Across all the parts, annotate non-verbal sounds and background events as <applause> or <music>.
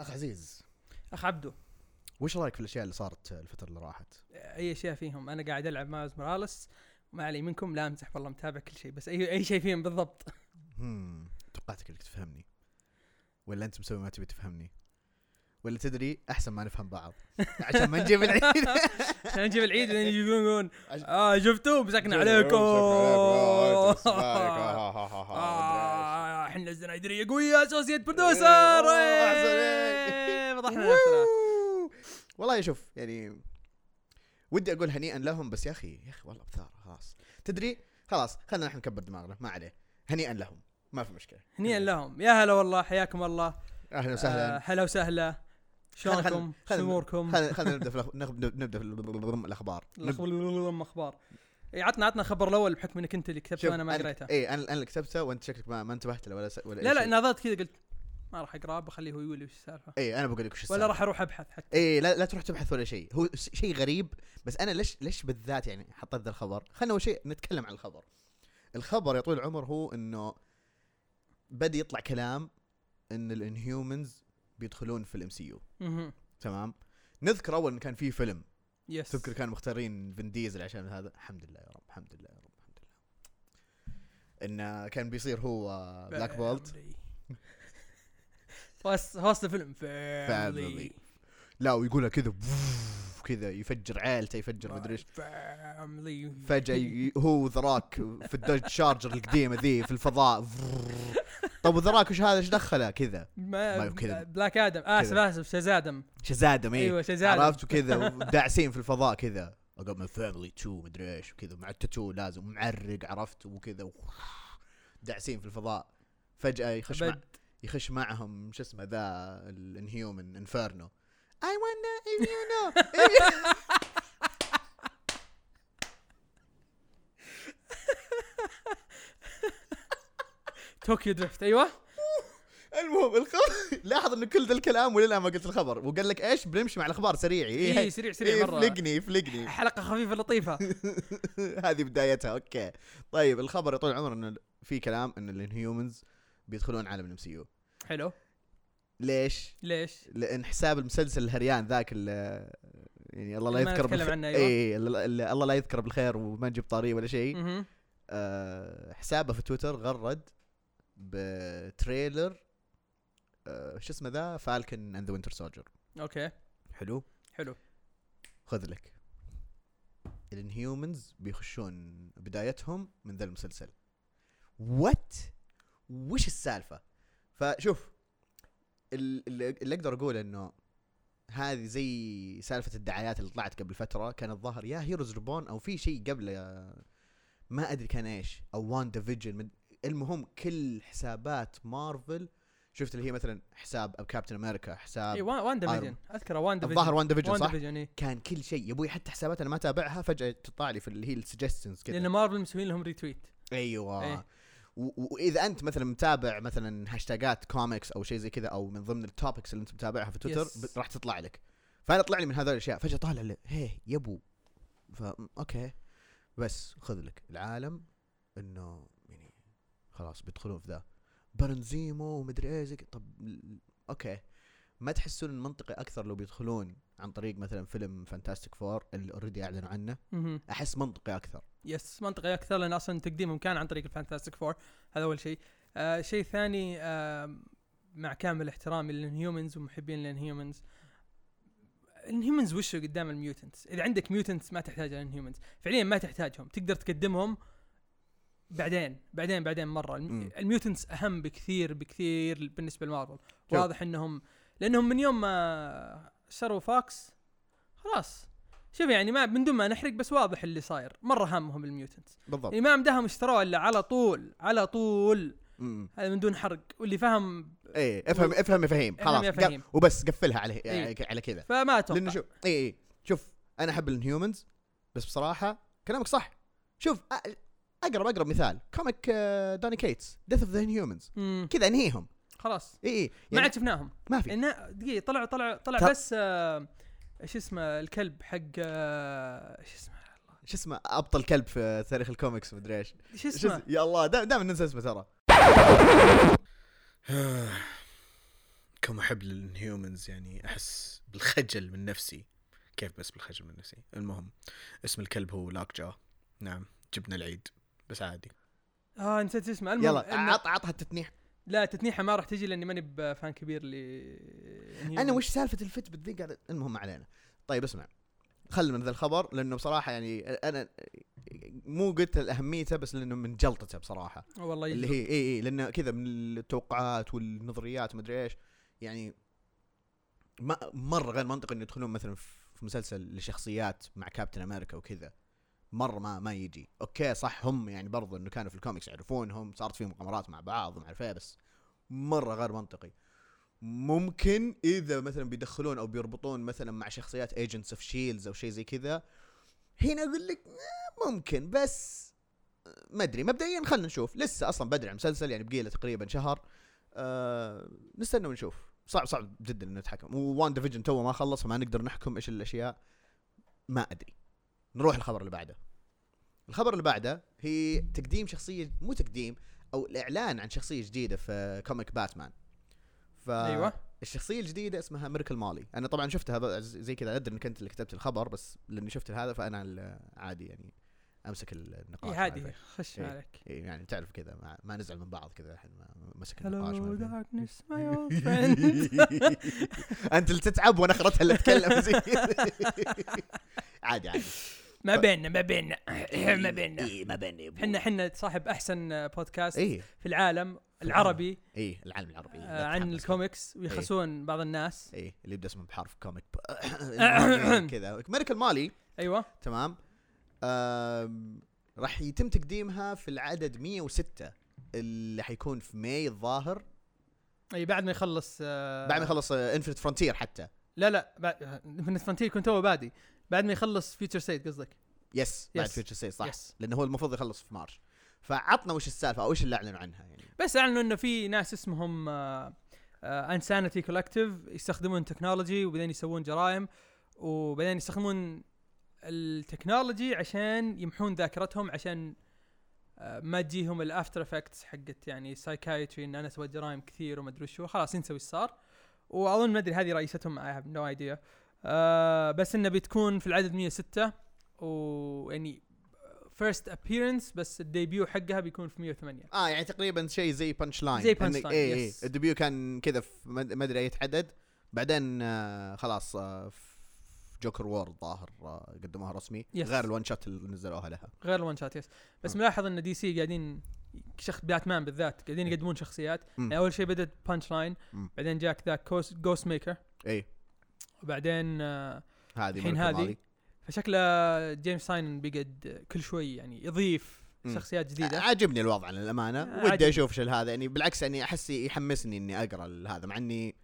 أخ عزيز. أخ عبدو. وش رأيك في الأشياء اللي صارت الفترة اللي راحت؟ أي أشياء فيهم. أنا قاعد ألعب ماوس موراليس. ما علي منكم لا أمزح والله متابع كل شيء بس اي أي شيء فيهم بالضبط. هم. توقعتك إنك تفهمني. ولا أنت مسوي ما تبي تفهمني؟ ولا تدري؟ أحسن ما نفهم بعض. <laughs> عشان ما نجيب العيد. <laughs> عشان نجيب العيد بعدين يجون يقولون آه شفتوا مسكنا عليكم. آه، إحنا الزنايدريه قويه اسوسيت برودوسر. إيه، أحسن إيه، فضحنا نفسنا والله شوف يعني ودي أقول هنيئا لهم بس يا أخي يا أخي والله بثاره خلاص. تدري؟ خلاص خلينا نحن نكبر دماغنا. ما عليه. هنيئا لهم. ما في مشكلة. هنيئا لهم. يا هلا والله حياكم الله. أهلا آه، وسهلا. هلا وسهلا شلونكم؟ شموركم خلينا نبدأ في نبدا في الأخبار. نب- أخبار اي عطنا عطنا الخبر الأول بحكم إنك أنت اللي كتبته وأنا ما قريته. اي أنا أنا اللي كتبته وأنت شكلك ما, ما انتبهت له ولا س... ولا لا لا ناظرت كذا قلت ما راح أقرأه بخليه هو يقول لي وش السالفة. اي أنا بقول لك وش ولا السالفة. راح أروح أبحث حتى. اي لا لا تروح تبحث ولا شيء. هو شيء غريب بس أنا ليش ليش بالذات يعني حطيت ذا الخبر؟ خلينا أول شيء نتكلم عن الخبر. الخبر يا طويل العمر هو إنه بدأ يطلع كلام إن ال Inhumans بيدخلون في ال MCU. تمام؟ نذكر أول إن كان في فيلم. yes. تذكر كانوا مختارين فين ديزل عشان هذا؟ الحمد لله يا رب الحمد لله يا رب الحمد لله. انه كان بيصير هو Black Bolt هوست الفيلم. family لا ويقولها كذا كذا يفجر عيلته يفجر مدري إيش ي- هو ذراك في ال Dodge Charger القديمة ذي في الفضاء طب وذراك وش هذا إيش دخله كذا ما. Black Adam اسف. اسف شزادم شزادم اي أيوه شزادم عرفت وكذا وداعسين في الفضاء كذا أقول من family to مدري إيش وكذا مع التاتو لازم معرق عرفت وكذا داعسين في الفضاء فجأة يخش مع. يخش معهم شو اسمه ذا ال Inhuman Inferno I wonder if you know. <laughs> Tokyo Drift أيوه. المهم الخبر لاحظ إنه كل ذا الكلام ولله ما قلت الخبر. وقال لك إيش؟ بنمشي مع الأخبار سريع. اي إيه سريع سريع إيه مرة. فلقني فلقني. حلقة خفيفة لطيفة. <laughs> هذه بدايتها. okay. طيب الخبر يا طويل العمر إنه في كلام إن ال Inhumans بيدخلون عالم ال MCU. حلو. ليش؟ ليش؟ لأن حساب المسلسل الهريان ذاك يعني الله لا يذكر بالخير عنه، أيوة. اي الله لا يذكر بالخير وما نجيب طاريه ولا شيء. آه حسابه في تويتر غرد ب trailer آه شو اسمه ذا؟ Falcon and the Winter Soldier okay. حلو؟ حلو. خذ لك. ال Inhumans بيخشون بدايتهم من ذا المسلسل. what وش السالفة؟ فشوف اللي أقدر أقول انه هذه زي سالفة الدعايات اللي طلعت قبل فترة كان الظاهر يا Heroes Reborn أو في شيء قبل يا ما أدري كان إيش أو WandaVision المهم كل حسابات مارفل شفت اللي هي مثلا حساب كابتن أمريكا حساب اي WandaVision اذكره WandaVision الظاهر WandaVision صح؟ اي كان كل شيء. يا أبوي حتى حسابات أنا ما أتابعها فجأة تطلع لي في اللي هي ال suggestions كذا لأن مارفل مسوين لهم retweet أيوه. إيه. وإذا أنت مثلا متابع مثلا هاشتاجات كوميكس أو شيء زي كذا أو من ضمن ال topics اللي أنت متابعها في تويتر Yes. راح تطلع لك. فأنا طلع لي من هذول الأشياء. فجأة طالع لي هي يبو ف okay. بس خذ لك. العالم إنه يعني خلاص بيدخلون في ذا. برنزيمو ومدري إيه زي كده. طب okay. ما تحسون منطقي أكثر لو بيدخلون عن طريق مثلا فيلم Fantastic Four اللي already أعلنوا عنه؟ مهم. أحس منطقي أكثر. yes منطقي أكثر لأن أصلا تقديمهم كان عن طريق ال Fantastic Four هذا أول شيء. آه شيء ثاني آه مع كامل احترامي لل Inhumans ومحبين لل Inhumans ال Inhumans وشو قدام ال mutants؟ إذا عندك mutants ما تحتاج ال Inhumans فعليا ما تحتاجهم. تقدر تقدمهم بعدين بعدين بعدين مرة. الم- مم. ال mutants أهم بكثير بكثير بالنسبة لمارفل. واضح إنهم لأنهم من يوم ما اشتروا Fox خلاص. شوف يعني ما من دون ما نحرق بس واضح اللي صاير. مرة هامهم ال mutants. بالضبط. يعني ما مداهم اشتروه إلا على طول على طول. هذا من دون حرق. واللي فهم إيه افهم افهم يا فهيم افهم خلاص فهيم. وبس قفلها على إيه. على كذا. فما أتوقع. لأنه شوف اي اي شوف أنا أحب ال Inhumans بس بصراحة كلامك صح. شوف اقرب أقرب مثال. comic آه، Donny Cates. Death of the Inhumans. كذا انهيهم. خلاص. اي اي ما يعني عاد شفناهم. ما في. إنه دقيقة طلع طلع طلع ت- بس آه، إيش اسمه الكلب حق آه، إيش اسمه؟ شو اسمه؟ أبطل كلب في تاريخ الكوميكس مدري إيش. إيش شو اسمه؟ يا الله دائما ننسى اسمه ترى. <sighs> كمحب للهيومنز يعني أحس بالخجل من نفسي. كيف بس بالخجل من نفسي؟ المهم اسم الكلب هو لاك جا. نعم جبنا العيد بس عادي. آه نسيت اسمه. المهم يلا عط عطها التتنيح. لا تتنيحة ما راح تجي لأني ماني بفان كبير ل أنا وش سالفة الفت بالذي قاعد المهم علينا. طيب اسمع. خل من ذا الخبر لأنه بصراحة يعني أنا مو قلت اهميته بس لأنه من جلطته بصراحة. والله اللي هي اي اي لأنه كذا من التوقعات والنظريات ومدري إيش يعني ما مرة غير منطقي إنه يدخلون مثلا في مسلسل لشخصيات مع كابتن أمريكا وكذا. مره ما ما يجي. okay صح هم يعني برضو إنه كانوا في الكوميكس يعرفونهم صارت فيهم مغامرات مع بعض وما أعرف إيه بس مرة غير منطقي. ممكن إذا مثلا بيدخلون أو بيربطون مثلا مع شخصيات Agents of SHIELD أو شيء زي كذا هنا أقول لك آه، ممكن بس آه، ما أدري. مبدئيا خلينا نشوف. لسه أصلا بدري على المسلسل يعني بقي له تقريبا شهر. آه نستنى ونشوف. صعب صعب جدا إنه نتحكم. و WandaVision تو ما خلص فما نقدر نحكم إيش الأشياء. ما أدري. نروح الخبر اللي بعده. الخبر اللي بعده هي تقديم شخصية مو تقديم أو الإعلان عن شخصية جديدة في comic باتمان ف أيوه. الشخصية الجديدة اسمها Miracle Molly أنا طبعا شفتها زي كذا أدري إنك أنت اللي كتبت الخبر بس لأني شفت هذا فأنا عادي يعني أمسك النقاش ما عادي خش إيه. عليك. إيه يعني تعرف كذا ما, ما نزعل من بعض كذا الحين مسك النقاش إيه. داركنس ماي أنت اللي تتعب وأنا اخرتها اللي أتكلم. <laughs> زي. عادي عادي. ما بيننا ما بيننا ما بيننا. إيه، <clears throat> ما بيننا إحنا إحنا صاحب أحسن بودكاست إيه. في العالم العربي. إيه العالم العربي. آه، عن. الكوميكس ويخسون بعض الناس. إيه اللي يبدأ اسمه بحرف كوميك <coughs> كذا. Miracle Molly أيوه. تمام. راح يتم تقديمها في العدد 106 اللي حيكون في May الظاهر. أي بعد ما يخلص آه، بعد ما يخلص Infinite Frontier حتى. لا لا بعد Infinite Frontier كنت هو بادي. بعد ما يخلص Future State قصدك؟ yes بعد. Future State صح. Yes. لأنه هو المفروض يخلص في March. فعطنا وش السالفة أو وش اللي أعلنوا عنها يعني. بس أعلنوا إنه في ناس اسمهم آه، Unsanity Collective يستخدمون technology وبعدين يسوون جرائم وبعدين يستخدمون ال technology عشان يمحون ذاكرتهم عشان آه، ما تجيهم ال after effects حقت يعني psychiatry إن أنا سويت جرائم كثير وما أدري شو خلاص ينسوا إيش صار. وأظن ما أدري هذه رئيستهم I have no idea بس انه بتكون في العدد 106 ويعني first appearance بس ال debut حقها بيكون في 108 آه يعني تقريبا شيء زي Punchline زي punch line، اي اي yes. ال debut كان كذا في ما أدري أي عدد بعدين آه خلاص آه في Joker War الظاهر آه قدموها رسمي Yes. غير ال one shot اللي نزلوها لها غير ال one shot yes بس آه. ملاحظ إن DC قاعدين شخص باتمان بالذات قاعدين يقدمون شخصيات. يعني أول شيء بدت Punchline. بعدين جاك ذاك Ghost-Maker اي وبعدين آه، هذه الحين هذه. فشكله James Tynion بيقعد كل شوي يعني يضيف. شخصيات جديدة. عاجبني الوضع للأمانة. آه، ودي. أشوف شو هذا. يعني بالعكس يعني أحس يحمسني إني أقرأ هذا مع إني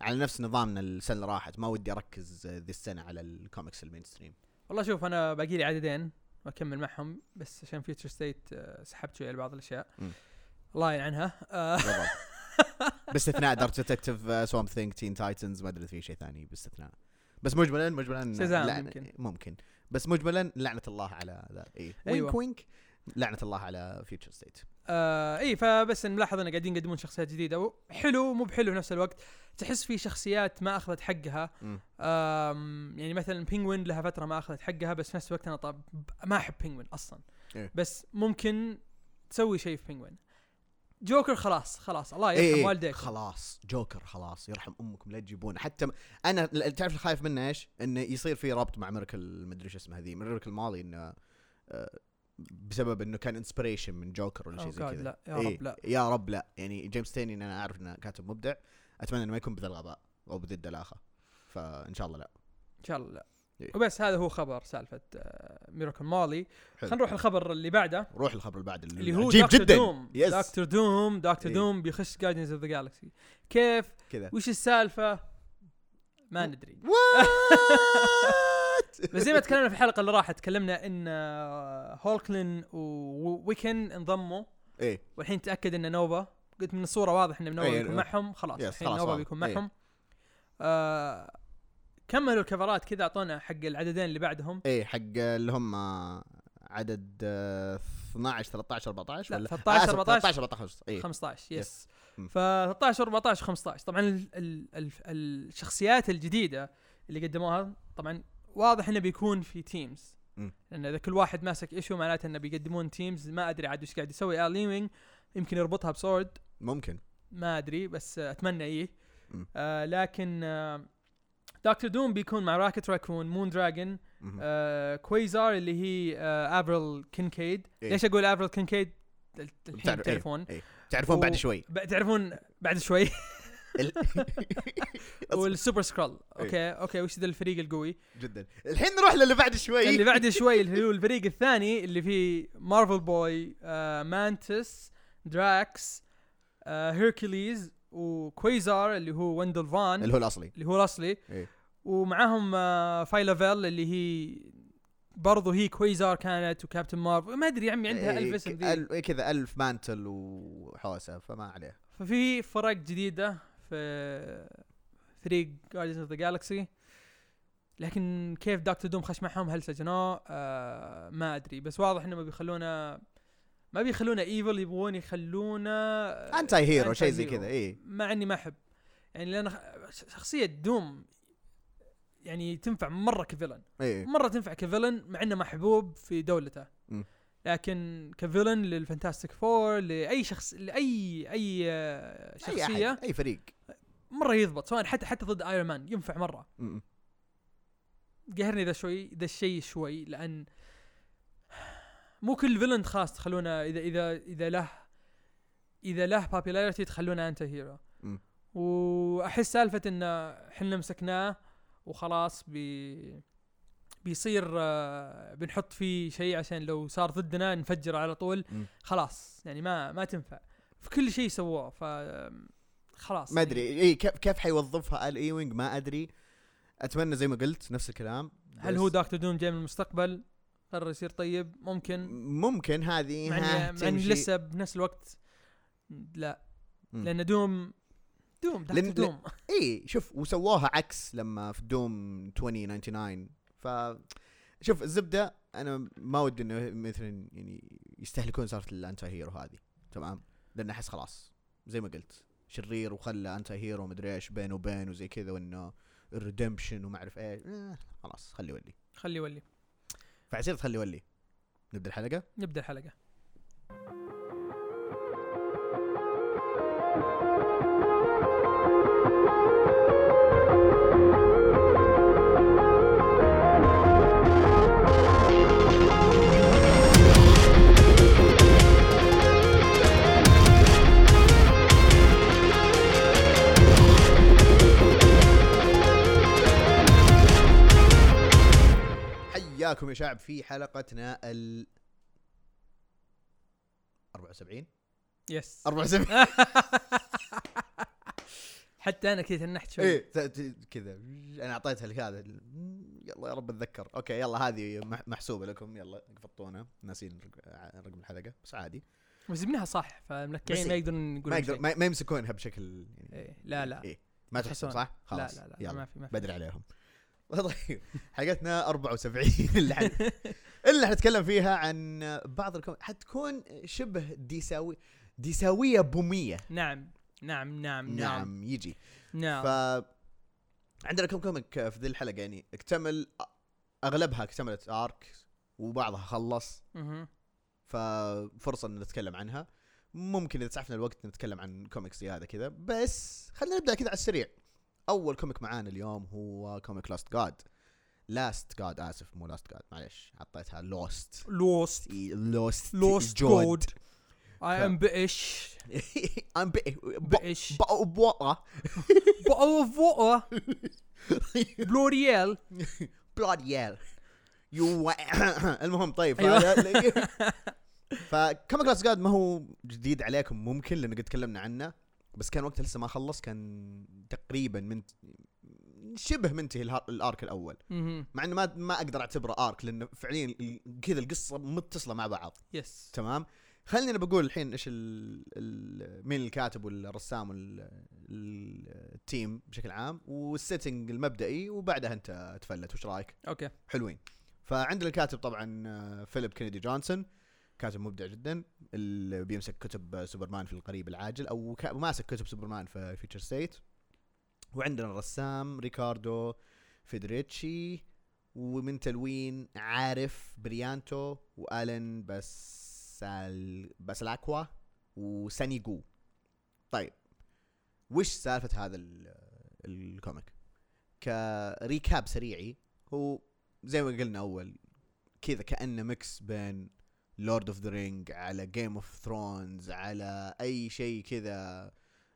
على نفس نظامنا السنة اللي راحت. ما ودي أركز ذي السنة على ال comics ال mainstream والله شوف أنا باقي لي عددين وأكمل معهم بس عشان Future State سحبت شوي على بعض الأشياء. الله يلعنها آه، <laughs> باستثناء Dark Detective Swamp Thing Teen Titans ما أدري في شيء ثاني باستثناء. بس مجملا مجملا Shazam يمكن. ممكن. بس مجملا لعنة الله على ذا. اي أيوة. وينك وينك لعنة الله على Future State آه اي فبس نلاحظ إن قاعدين يقدمون شخصيات جديدة. حلو مو بحلو في نفس الوقت. تحس في شخصيات ما أخذت حقها. يعني مثلا Penguin لها فترة ما أخذت حقها بس في نفس الوقت أنا طب ما أحب Penguin أصلا. إيه. بس ممكن تسوي شيء في Penguin Joker خلاص خلاص الله يرحم إيه والديك. خلاص جوكر خلاص يرحم امكم لا تجيبونه. حتى أنا تعرف الخايف منه إيش؟ إنه يصير في ربط مع Miracle مدري إيش اسمها ذي Miracle Molly إنه آه، بسبب إنه كان inspiration من جوكر ولا شيء زي كذا. لا يا إيه، رب لا. يا رب لا. يعني James Tynion أنا أعرف إنه كاتب مبدع أتمنى إنه ما يكون بذا الغباء أو بذي الدلاخة. فإن شاء الله لا. إن شاء الله لا. إيه. وبس هذا هو خبر سالفة Miracle Molly حلو. خلينا نروح الخبر اللي بعده. روح الخبر اللي بعد اللي هو عجيب دكتور جدا. دوم yes دكتور دوم دكتور إيه. دوم بيخش Guardians of the Galaxy كيف؟ كذا. وش السالفة؟ ما ندري. <laughs> بس زي ما تكلمنا في الحلقة اللي راحت تكلمنا إن آه، Hulkling و Wiccan انضموا. إيه. والحين تأكد إن Nova قلت من الصورة واضح إن Nova إيه، بيكون إيه. معهم. خلاص الحين Nova. بيكون إيه. معهم. آه كملوا الكفرات كذا أعطونا حق العددين اللي بعدهم. إيه حق اللي هم عدد آه، 12 13 14 لا ولا؟ 13 آسف، 14 13 14 إيه. 15 yes. ف 13 14 15 طبعا ال ال ال الشخصيات الجديدة اللي قدموها طبعا واضح إنه بيكون في teams. لأن إذا كل واحد ماسك issue معناته إنه بيقدمون teams ما أدري عاد إيش قاعد يسوي. ال يمكن يربطها ب SWORD ممكن. ما أدري بس أتمنى إيه. آه لكن آه دكتور دوم بيكون مع Rocket Raccoon Moondragon. آه Quasar اللي هي آه Avril Kincaid إيه. ليش أقول Avril Kincaid الحين بتعرف- إيه. تعرفون تعرفون بعد شوي. ب- تعرفون بعد شوي. ال- وال <laughs> Super-Skrull إيه. okay okay وش ذا الفريق القوي؟ جدا. الحين نروح للي بعد شوي. اللي بعد <laughs> شوي اللي هو الفريق الثاني اللي فيه Marvel Boy آه Mantis Drax آه Hercules و Quasar اللي هو Wendell Vaughn اللي هو الأصلي. اللي هو الأصلي. إيه. ومعاهم آه Phyla-Vell اللي هي برضو هي Quasar كانت و Captain Marvel. ما أدري يا عمي عندها إيه، ألف اسم ذي أل- إيه كذا ألف mantle وحوسة فما عليه. ففي فرق جديدة في فريق Guardians of the Galaxy لكن كيف دكتور دوم خش معهم هل سجنوه؟ آه ما أدري. بس واضح انهم بيخلونا ما بيخلونا evil يبغون يخلونا anti hero anti شيء زي hero. كذا إيه. مع إني ما أحب. يعني لأن شخصية دوم يعني تنفع مرة ك villain. إيه. مرة تنفع ك villain مع إنه محبوب في دولته. مم. لكن ك villain لل Fantastic Four لأي شخص لأي أي آه، أي شخصية أي فريق. مرة يضبط سواء حتى حتى ضد Iron Man ينفع مرة. م- م. قهرني ذا شوي ذا الشيء شوي لأن مو كل villain خلاص تخلونه إذا إذا إذا له إذا له popularity تخلونه anti hero. وأحس سالفة ان إحنا مسكناه وخلاص بي بيصير آه، بنحط فيه شيء عشان لو صار ضدنا نفجره على طول. خلاص يعني ما ما تنفع. في كل شيء سووه ف خلاص. ما أدري. إي كيف كيف حيوظفها Al Ewing ما أدري. أتمنى زي ما قلت نفس الكلام. هل هو دكتور دوم جاي من المستقبل؟ قرر يصير طيب ممكن. ممكن هذه مع اني تمشي. لسه بنفس الوقت لا. مم. لأن دوم دوم لأن- دوم اي شوف وسووها عكس لما في دوم 2099 ف شوف الزبدة أنا ما ودي إنه مثلا يعني يستهلكون سالفه ال anti hero هذه تمام؟ لأن أحس خلاص زي ما قلت شرير وخلى anti hero مدري إيش بينه وبين وزي كذا وإنه ال redemption وما أعرف إيش. آه خلاص خلي يولي. خلي يولي. فعسير تخلي يولي. نبدأ الحلقة؟ نبدأ الحلقة. حياكم يا شعب في حلقتنا ال 74 yes 74 حتى أنا كذا تنحت شوي. إيه كذا. أنا أعطيتها لك هذا. يلا يا رب أتذكر. okay يلا هذه مح- محسوبة لكم. يلا قفطونا. ناسين رق- رقم الحلقة بس عادي. بس جبناها صح فالملكعين بس ما. يقدرون يقولون ما يقدر. ما, ما يمسكونها بشكل يعني إيه، لا لا. إيه. ما تحسن يحسون. صح؟ خلاص. لا لا لا يلا. ما في ما في بدري عليهم. <laughs> طيب حلقتنا 74 اللي حن... <laughs> اللي حنتكلم فيها عن بعض الكوم حتكون شبه ديساوي ديساوية بومية. نعم نعم نعم نعم. نعم يجي. نعم. ف عندنا كم comic في ذي الحلقة يعني؟ اكتمل أغلبها اكتملت arc وبعضها خلص. ففرصة إن نتكلم عنها. ممكن إذا سعفنا الوقت نتكلم عن كوميكس زياده كذا. بس خلينا نبدأ كذا على السريع. أول كوميك معانا اليوم هو كوميك لاست جاد لاست جاد آسف مو لاست جاد معليش حطيتها لوست لوست لوست لوست جود اي ام بئش ام بئش بوطه بأوفوة بلوريال بلادي يال يو المهم طيب فكوميك لاست جاد ما هو جديد عليكم ممكن لأن قد تكلمنا عنه. بس كان وقتها لسه ما خلص كان تقريبا من شبه منتهي ال arc الأول. مع إنه ما ما أقدر أعتبره arc لأنه فعليا كذا القصة متصلة مع بعض. yes تمام؟ خليني أنا بقول الحين إيش مين الكاتب والرسام وال team بشكل عام وال setting المبدئي وبعدها أنت تفلت. وش رأيك؟ OK. حلوين. فعندنا الكاتب طبعا آه، فيليب كينيدي جونسون. كاتب مبدع جدا اللي بيمسك كتب سوبرمان في القريب العاجل أو ماسك كتب سوبرمان في Future State وعندنا الرسام ريكاردو فيدريتشي ومن تلوين عارف بريانتو وآلن بسال باسالاكوا وساني جو. طيب وش سالفة هذا ال- ال comic؟ ك recap سريعي هو زي ما قلنا أول كذا كأنه mix بين Lord of the Ring على Game of Thrones على أي شيء كذا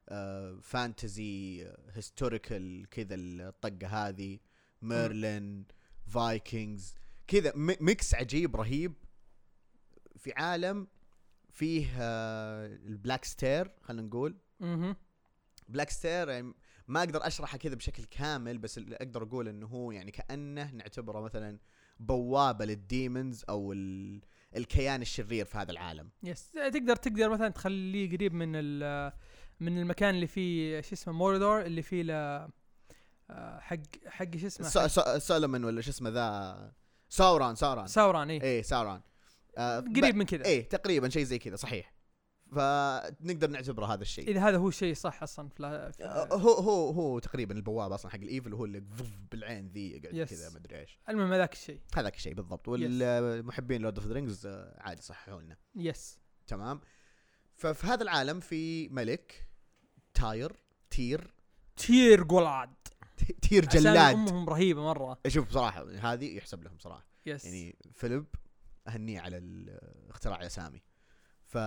آه، fantasy historical كذا الطقة هذه. ميرلين Vikings كذا مي- mix عجيب رهيب. في عالم فيه آه، ال Black Stair خلينا نقول. Black Stair يعني ما أقدر أشرحه كذا بشكل كامل بس اللي أقدر أقول إنه هو يعني كأنه نعتبره مثلا بوابة لل demons أو ال... الكيان الشرير في هذا العالم. yes تقدر تقدر مثلا تخليه قريب من ال من المكان اللي فيه شو اسمه موردور اللي فيه ل حق حق شو اسمه سولومون ولا شو اسمه ذا؟ ساوران ساوران. ساوران إيه. إيه ساوران. آه قريب من كذا. إيه تقريبا شيء زي كذا صحيح. فنقدر نعتبره هذا الشيء. إذا هذا هو الشيء صح أصلا في, في آه، هو هو هو تقريبا البوابة أصلا حق ال evil هو اللي بالعين ذي يقعد. كذا ما أدري إيش. المهم هذاك الشيء. هذاك الشيء بالضبط. والمحبين Lord of the Rings عادي صححوا لنا. yes تمام. ففي هذا العالم في ملك تاير تير. تير جولاد. <laughs> تير جلاد. أساميهم رهيبة مرة. شوف بصراحة هذه يحسب لهم صراحة. yes يعني فيليب أهنيه على اختراع الاسامي ف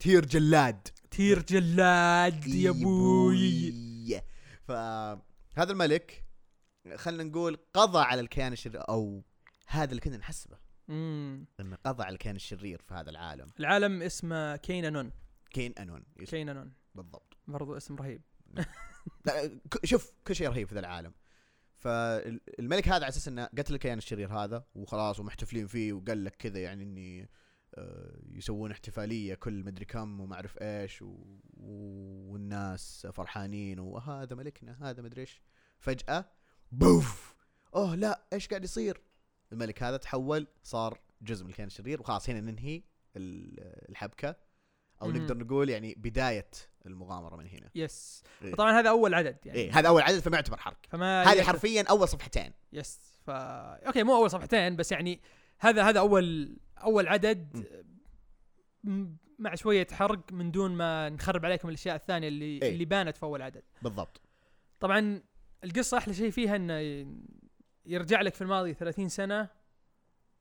تير جلاد. تير جلاد يا أبوي. فهذا الملك خلينا نقول قضى على الكيان الشرير أو هذا اللي كنا نحسبه. مم. إنه قضى على الكيان الشرير في هذا العالم. العالم اسمه كينانون. كين أنون yes- كينانون. بالضبط. برضو اسم رهيب. <laughs> لا شوف كل شيء رهيب في ذا العالم. فالملك هذا على أساس إنه قتل الكيان الشرير هذا وخلاص ومحتفلين فيه وقال لك كذا يعني إني يسوون احتفالية كل مدري كم وما أعرف إيش و... والناس فرحانين وهذا ملكنا هذا مدري إيش. فجأة بوف! أوه لا إيش قاعد يصير؟ الملك هذا تحول صار جزء من الكيان الشرير وخلاص هنا ننهي ال- الحبكة. أو مم. نقدر نقول يعني بداية المغامرة من هنا. yes. إيه. طبعا هذا أول عدد يعني. إيه هذا أول عدد فما يعتبر حرق فما هذه حرفيا أول صفحتين. yes. ف OK مو أول صفحتين بس يعني هذا هذا اول أول عدد مع شوية حرق من دون ما نخرب عليكم الأشياء الثانية اللي إيه. اللي بانت في أول عدد بالضبط طبعا القصة أحلى شيء فيها إنه يرجع لك في الماضي 30 سنة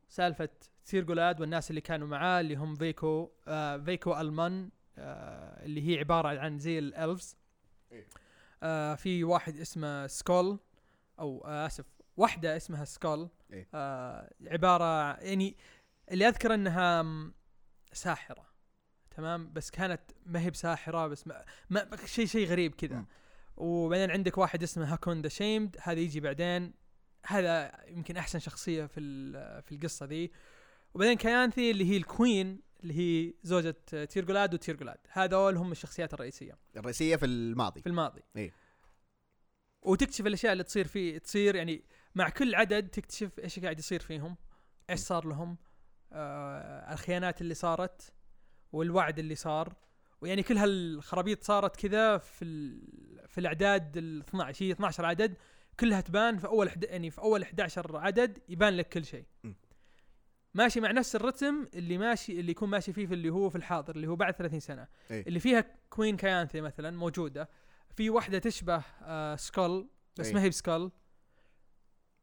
سالفة تيرجولاد والناس اللي كانوا معاه اللي هم فيكو آه فيكو ألمان آه اللي هي عبارة عن زي ال elves إيه. آه في واحد اسمه سكول أو آه آسف واحدة اسمها سكول إيه. آه عبارة يعني اللي أذكر إنها ساحرة. تمام؟ بس كانت ما هي بساحرة بس ما, ما شيء شيء غريب كذا. وبعدين عندك واحد اسمه هاكون the Shamed. هذا يجي بعدين. هذا يمكن أحسن شخصية في في القصة ذي. وبعدين كيانثي اللي هي الكوين اللي هي زوجة تيرجولاد وتيرجولاد هذول هم الشخصيات الرئيسية. الرئيسية في الماضي. في الماضي. إيه. وتكتشف الأشياء اللي تصير فيه تصير يعني مع كل عدد تكتشف إيش قاعد يصير فيهم إيش صار لهم آه الخيانات اللي صارت والوعد اللي صار ويعني كل هالخرابيط صارت كذا في ال- في الأعداد ال 12 هي 12 عدد كلها تبان في أول يعني في أول 11 عدد يبان لك كل شيء. ماشي مع نفس الرتم اللي ماشي اللي يكون ماشي فيه في اللي هو في الحاضر اللي هو بعد 30 سنة إيه. اللي فيها queen كايانثي مثلا موجودة في واحدة تشبه آه سكول بس. ما هي بسكول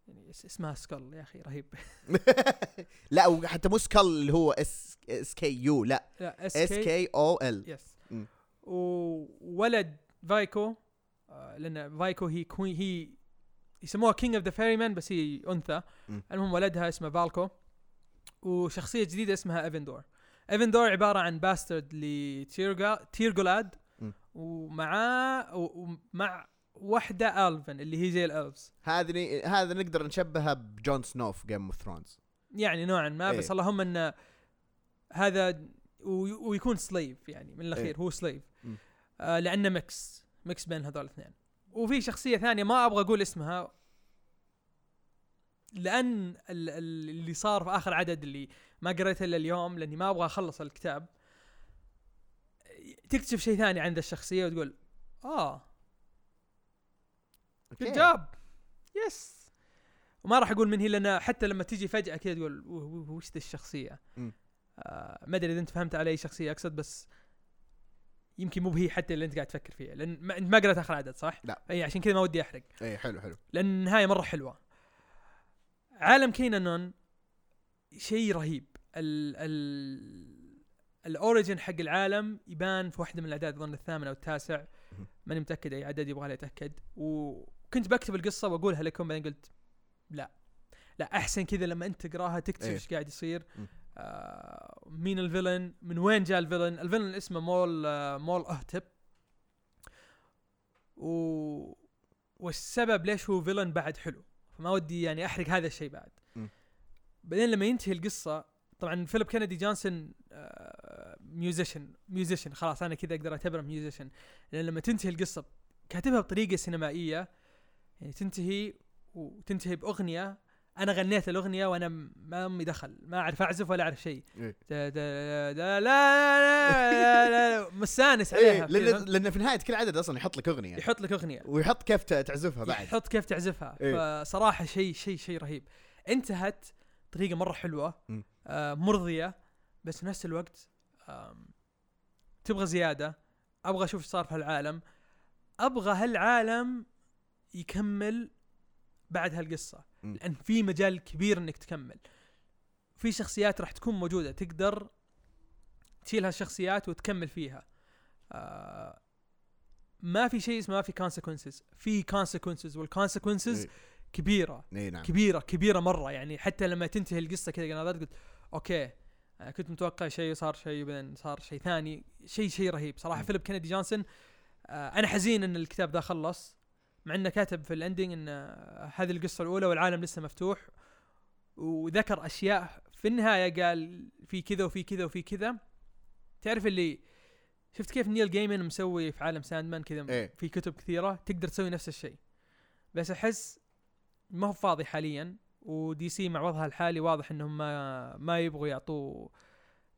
يعني اس- اسمها سكول يا أخي رهيب <laughs> <laughs> لا وحتى مو سكال اللي هو S S K U لا لا S K O L yes. وولد فايكو آه، لأن فايكو هي queen هي يسموها King of the Ferryman بس هي أنثى. المهم ولدها اسمه فالكو وشخصية جديدة اسمها ايفندور ايفندور عبارة عن bastard لتيرجا تيرجولاد مم. ومعاه ومع واحدة الفن اللي هي زي ال elves هذه هذا نقدر نشبهها بجون سنو في Game of Thrones يعني نوعا ما إيه. بس اللهم ان هذا وي- ويكون slave يعني من الأخير إيه. هو slave. آه لأنه mix mix بين هذول الاثنين وفي شخصية ثانية ما أبغى أقول اسمها لأن ال- ال- اللي صار في آخر عدد اللي ما قريته إلا اليوم لأني ما أبغى أخلص الكتاب تكتشف شيء ثاني عند الشخصية وتقول آه. good job yes وما راح أقول من هي لأن حتى لما تيجي فجأة كذا تقول "و- و- وش ذي الشخصية. آه ما أدري إذا أنت فهمت على أي شخصية أقصد بس يمكن مو بهي حتى اللي أنت قاعد تفكر فيها لأن ما, أنت ما قرأت آخر عدد صح؟ لا. إي عشان كذا ما ودي أحرق إي حلو حلو لأن النهايه مرة حلوة عالم Cain Anuun شيء رهيب ال ال ال origin حق العالم يبان في واحدة من الأعداد أظن الثامن أو التاسع. ماني متأكد أي عدد يبغى لي اتاكد وكنت بكتب القصة وأقولها لكم بعدين قلت لا. لا أحسن كذا لما أنت تقراها تكتشف إيه. إيش قاعد يصير. آه مين ال villain؟ من وين جاء ال villain؟ ال villain اسمه Mol آه Mol Uhltep. و والسبب ليش هو villain بعد حلو. فما ودي يعني أحرق هذا الشيء بعد. بعدين لما ينتهي القصة طبعا فيليب كندي جونسون آه، musician musician خلاص أنا كذا أقدر أعتبره musician لأن لما تنتهي القصة كاتبها بطريقة سينمائية يعني تنتهي وتنتهي بأغنية أنا غنيت الأغنية وأنا ما أمي دخل ما أعرف أعزف ولا أعرف شيء إيه. لا لا لا مستانس إيه عليها لأن؟ لأن في نهاية كل عدد أصلا يحط لك أغنية يحط لك أغنية ويحط كيف تعزفها بعد يحط كيف تعزفها إيه. فصراحة شيء شيء شيء رهيب انتهت بطريقة مرة حلوة. آه مرضية بس في نفس الوقت تبغى زيادة أبغى أشوف إيش صار في هالعالم أبغى هالعالم يكمل بعد هالقصة. لأن في مجال كبير إنك تكمل. في شخصيات راح تكون موجودة تقدر تشيل هالشخصيات وتكمل فيها. آه ما في شيء اسمه ما في consequences. في consequences والconsequences إيه. كبيرة. اي نعم. كبيرة كبيرة مرة. يعني حتى لما تنتهي القصة كذا قلت okay كنت متوقع شيء صار شيء وبعدين صار شيء ثاني. شيء شيء رهيب صراحة. فيليب كينيدي جونسون آه أنا حزين إن الكتاب ذا خلص مع إنه كاتب في ال ending إن آه، هذه القصة الأولى والعالم لسه مفتوح. وذكر أشياء في النهاية قال في كذا وفي كذا وفي كذا. تعرف اللي شفت كيف نيل جيمن مسوي في عالم Sandman كذا إيه. في كتب كثيرة؟ تقدر تسوي نفس الشيء. بس أحس ما هو فاضي حاليا. و DC مع وضعها الحالي واضح إنهم ما ما يبغوا يعطوه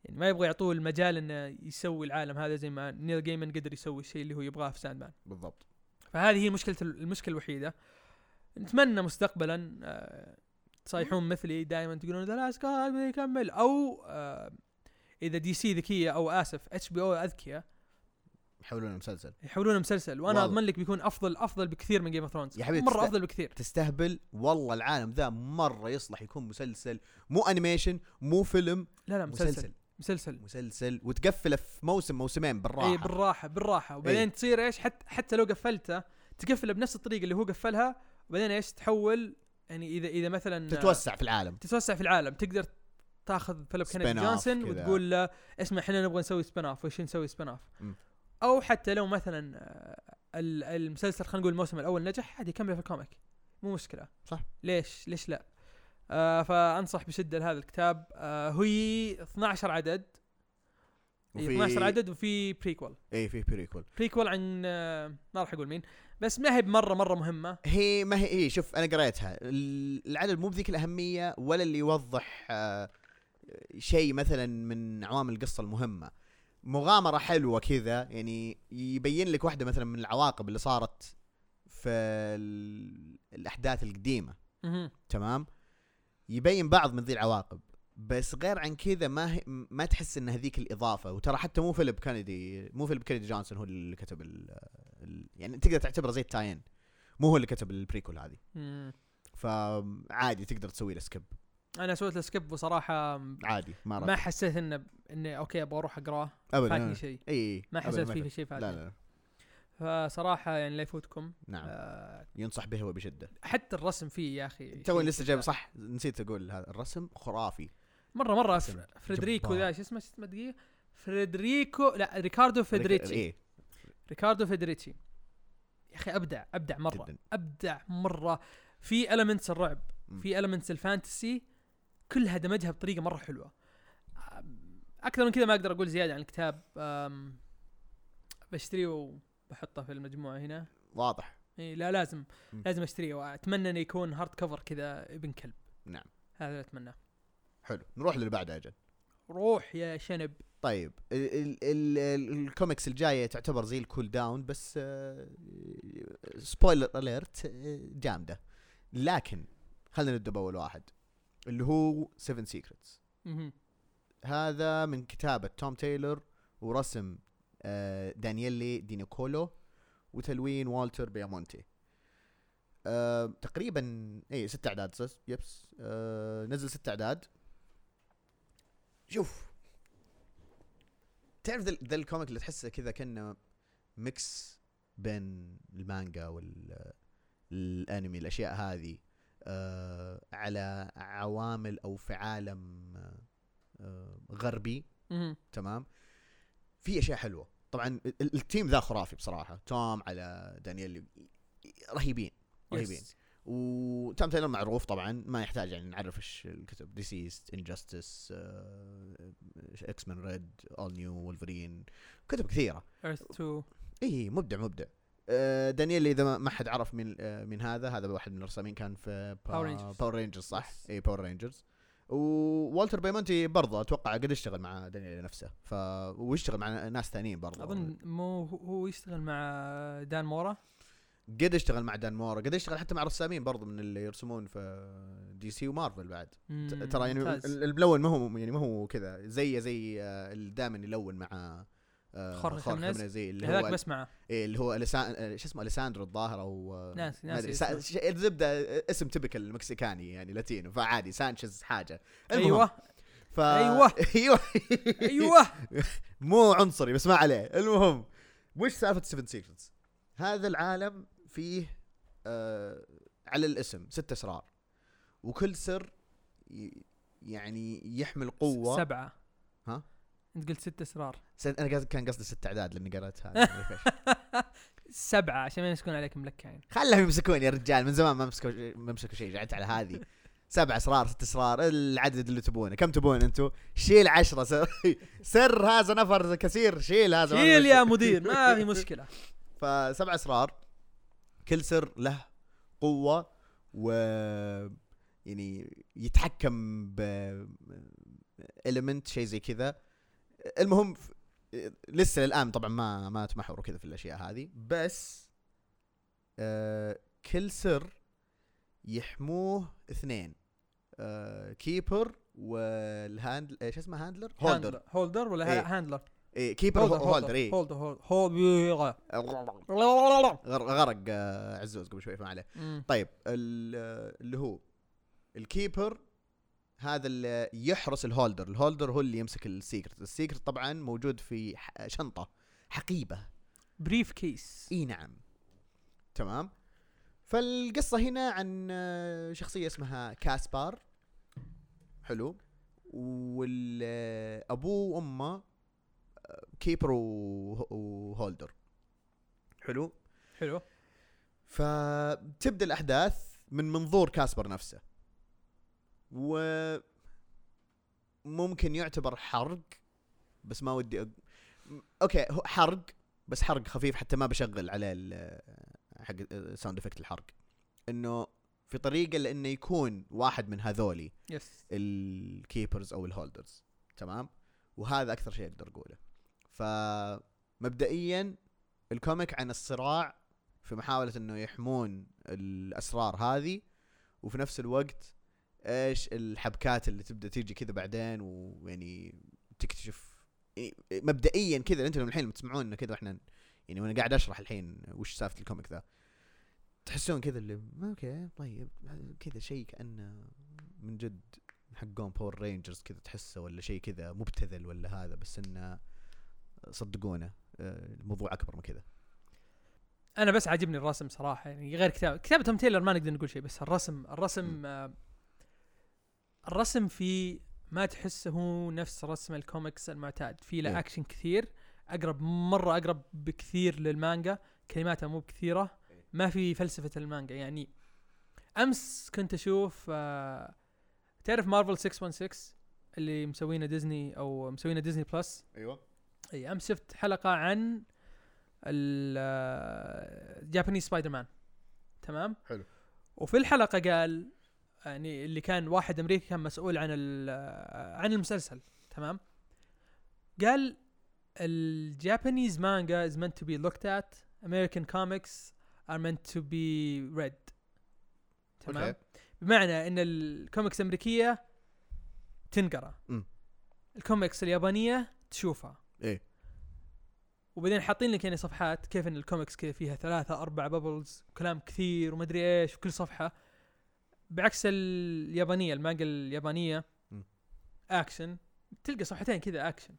يعني ما يبغوا يعطوه المجال إنه يسوي العالم هذا زي ما نيل جيمن قدر يسوي الشيء اللي هو يبغاه في Sandman بالضبط. فهذه هي مشكلة المشكلة الوحيدة. نتمنى مستقبلا آه، تصيحون مثلي دائما تقولون The Last يكمل أو آه، إذا DC ذكية أو آسف HBO أذكياء يحولون مسلسل يحولونه مسلسل وأنا والله. أضمن لك بيكون أفضل أفضل بكثير من Game of Thrones يا حبيبي مرة تست- أفضل بكثير. تستهبل والله العالم ذا مرة يصلح يكون مسلسل. مو animation مو فيلم لا لا مسلسل. مسلسل. مسلسل. مسلسل وتقفله في موسم موسمين بالراحة. اي بالراحة بالراحة. وبعدين إيه. تصير إيش؟ حتى حتى لو قفلته تقفله بنفس الطريقة اللي هو قفلها وبعدين إيش؟ تحول يعني إذا إذا مثلا تتوسع في العالم. تتوسع في العالم. تقدر تاخذ فيليب كينيدي جونسون. وتقول له اسمع إحنا نبغى نسوي spin off وش نسوي spin off. أو حتى لو مثلا آه، ال- المسلسل خلينا نقول الموسم الأول نجح عادي كمل في ال comic. مو مشكلة. صح. ليش؟ ليش لا؟ آه فأنصح بشدة لهذا الكتاب. آه هي 12 عدد. وفي 12 عدد وفي prequel اي في prequel prequel عن آه ما راح أقول مين. بس ما هي بمرة مرة مهمة. هي ما هي هي شوف أنا قريتها. ال- العدد مو بذيك الأهمية ولا اللي يوضح آه، شيء مثلا من عوامل القصة المهمة. مغامرة حلوة كذا يعني يبين لك واحدة مثلا من العواقب اللي صارت في ال- الأحداث القديمة. تمام؟ يبين بعض من ذي العواقب. بس غير عن كذا ما هي ما تحس إن هذيك الإضافة. وترى حتى مو فيليب كندي مو فيليب كندي جونسون هو اللي كتب ال ال يعني تقدر تعتبره زي ال tie-in. مو هو اللي كتب ال prequel هذه. فعادي تقدر تسوي له skip. أنا سويت له skip وصراحة عادي ما ما رأيك. حسيت إنه إني okay أبغى أروح أقرأه. ابدا فاتني شيء. إي ما حسيت فيه. شيء لا فاتني لا. فصراحة يعني لا يفوتكم. نعم. آه ينصح به وبشدة. حتى الرسم فيه يا أخي تو لسه جايب. صح؟ نسيت أقول هذا. الرسم خرافي. مرة مرة فر- فريدريكو. ذا شو اسمه شو اسمه دقيقة؟ فريدريكو لا ريكاردو فيدريتشي إيه ريكاردو فيدريتشي يا أخي أبدع أبدع مرة. جدا. أبدع مرة. في elements الرعب. في elements ال fantasy. كلها دمجها بطريقة مرة حلوة. أكثر من كذا ما أقدر أقول زيادة عن الكتاب بشتريه وبحطه في المجموعة هنا. واضح. إيه لا لازم مم. لازم أشتريه وأتمنى إنه يكون hard cover كذا ابن كلب. نعم. هذا اللي اتمناه حلو. نروح للي بعده أجل روح يا شنب. طيب ال ال ال ال الكوميكس الجاية تعتبر زي ال cool down بس آه، spoiler alert جامدة. لكن خلينا نبدأ بأول واحد اللي هو 7 Secrets. هذا من كتابة توم تايلور ورسم آه، دانييلي دينيكولو وتلوين والتر بيامونتي. آه، تقريبا اي ست أعداد سس- yep. آه، نزل ست أعداد. شوف. تعرف ذا ال comic اللي تحسه كذا كأنه mix بين المانجا والانمي الأشياء هذه على عوامل أو في عالم غربي. مهم. تمام؟ في أشياء حلوة. طبعا ال- ال- ال team ذا خرافي بصراحة. توم على دانييل رهيبين رهيبين. وتوم تايلر معروف طبعا ما يحتاج يعني نعرف إيش الكتب. DCeased Injustice X-Men Red All-New Wolverine كتب كثيرة. Earth 2 إي مبدع مبدع. آه، دانييل إذا ما- حد عرف من آه، من هذا هذا واحد من الرسامين كان في Power Rangers. Power Rangers صح. إي Power Rangers وولتر بيمونتي برضه أتوقع قد اشتغل مع دانييل نفسه. ف ويشتغل مع ناس ثانيين برضه. أظن مو هو يشتغل مع دان مورا؟ قد اشتغل مع دان مورا. قد اشتغل حتى مع رسامين برضه من اللي يرسمون في DC و Marvel بعد. ترى يعني الملون ما هو يعني ما هو كذا زي زي آه، اللي دائما يلون مع خورخي خورخي. خيمينيز، اللي هذاك هو بس معه إيه اللي هو. آه، شو اسمه اليساندرو الظاهر أو آه،. اسمه. ش- الزبدة آه، اسم typical مكسيكاني يعني لاتينو فعادي سانشيز حاجة أيوه ف... أيوة. <laughs> أيوه أيوه <laughs> مو عنصري بس ما عليه المهم وش سالفة 7 Secrets هذا العالم فيه آه على الاسم ست أسرار وكل سر يعني يحمل قوة سبعة؟ انت قلت ست اسرار. أنا قصد- كان قصدي ست أعداد لأني قرأتها. <laughs> سبعة عشان ما يمسكون عليك ملكعين خلهم يمسكون يا رجال من زمان ما مسكوا ما مسكوا شيء قعدت على هذه. سبع اسرار ست اسرار العدد اللي تبونه. كم تبون أنتم شيل عشرة سر, <laughs> سر هذا نفر كثير شيل هذا شيل. يا مدير ما في <laughs> مشكلة. فسبع اسرار كل سر له قوة و يعني يتحكم ب element شيء زي كذا. المهم لسه للآن طبعا ما ما تمحوروا كذا في الأشياء هذه بس آه كل سر يحموه اثنين آه keeper و ال handle إيش اسمه handler holder holder ولا إيه. handler إيه keeper holder اي holder holder غر- غرق آه، عزوز قبل شوي فما عليه. طيب آه، اللي هو ال keeper هذا اللي يحرس ال holder. ال holder هو اللي يمسك ال secret. ال secret طبعا موجود في ح- شنطة حقيبة. briefcase. إي نعم. تمام؟ فالقصة هنا عن شخصية اسمها كاسبار. حلو. والابوه وأمه آه، keeper وه- و holder. حلو؟ حلو. فتبدا الأحداث من منظور كاسبر نفسه. و ممكن يعتبر حرق بس ما ودي أق... أوكي هو حرق بس حرق خفيف حتى ما بشغل عليه ال- حق sound effect الحرق. إنه في طريقة لإنه يكون واحد من هذولي يس ال keepers أو ال holders تمام؟ وهذا أكثر شيء أقدر أقوله. فمبدئيا ال comic عن الصراع في محاولة إنه يحمون الأسرار هذه وفي نفس الوقت إيش الحبكات اللي تبدأ تيجي كذا بعدين ويعني تكتشف يعني مبدئيا كذا أنتم الحين تسمعون كذا وإحنا يعني وأنا قاعد أشرح الحين وش سالفة ال comic ذا تحسون كذا اللي أوكي طيب كذا شيء كأنه من جد حقون Power Rangers كذا تحسه ولا شيء كذا مبتذل ولا هذا بس إنه صدقونا آه، الموضوع أكبر من كذا أنا بس عاجبني الرسم صراحة يعني غير كتابه كتابة توم تايلر ما نقدر نقول شيء بس الرسم م. الرسم آه الرسم في ما تحسه هو نفس رسم الكوميكس المعتاد. في له إيه. اكشن كثير. أقرب مرة أقرب بكثير للمانجا. كلماتها مو بكثيرة. ما في فلسفة المانجا. يعني أمس كنت أشوف آه تعرف مارفل 616 اللي مسوينه ديزني أو مسوينه Disney Plus؟ أيوه. إي أمس شفت حلقة عن ال Japanese Spider-Man تمام؟ حلو. وفي الحلقة قال يعني اللي كان واحد أمريكي كان مسؤول عن عن المسلسل تمام؟ قال ال Japanese manga is meant to be looked at American comics are meant to be read تمام؟ أوكي. بمعنى إن الكوميكس الامريكيه تنقرأ. الكوميكس اليابانية تشوفها. إيه. وبعدين حاطين لك يعني صفحات كيف إن الكوميكس كذا فيها ثلاثة أربع bubbles وكلام كثير ومدري إيش وكل صفحة. بعكس اليابانية المانجا اليابانية م. اكشن تلقى صفحتين كذا اكشن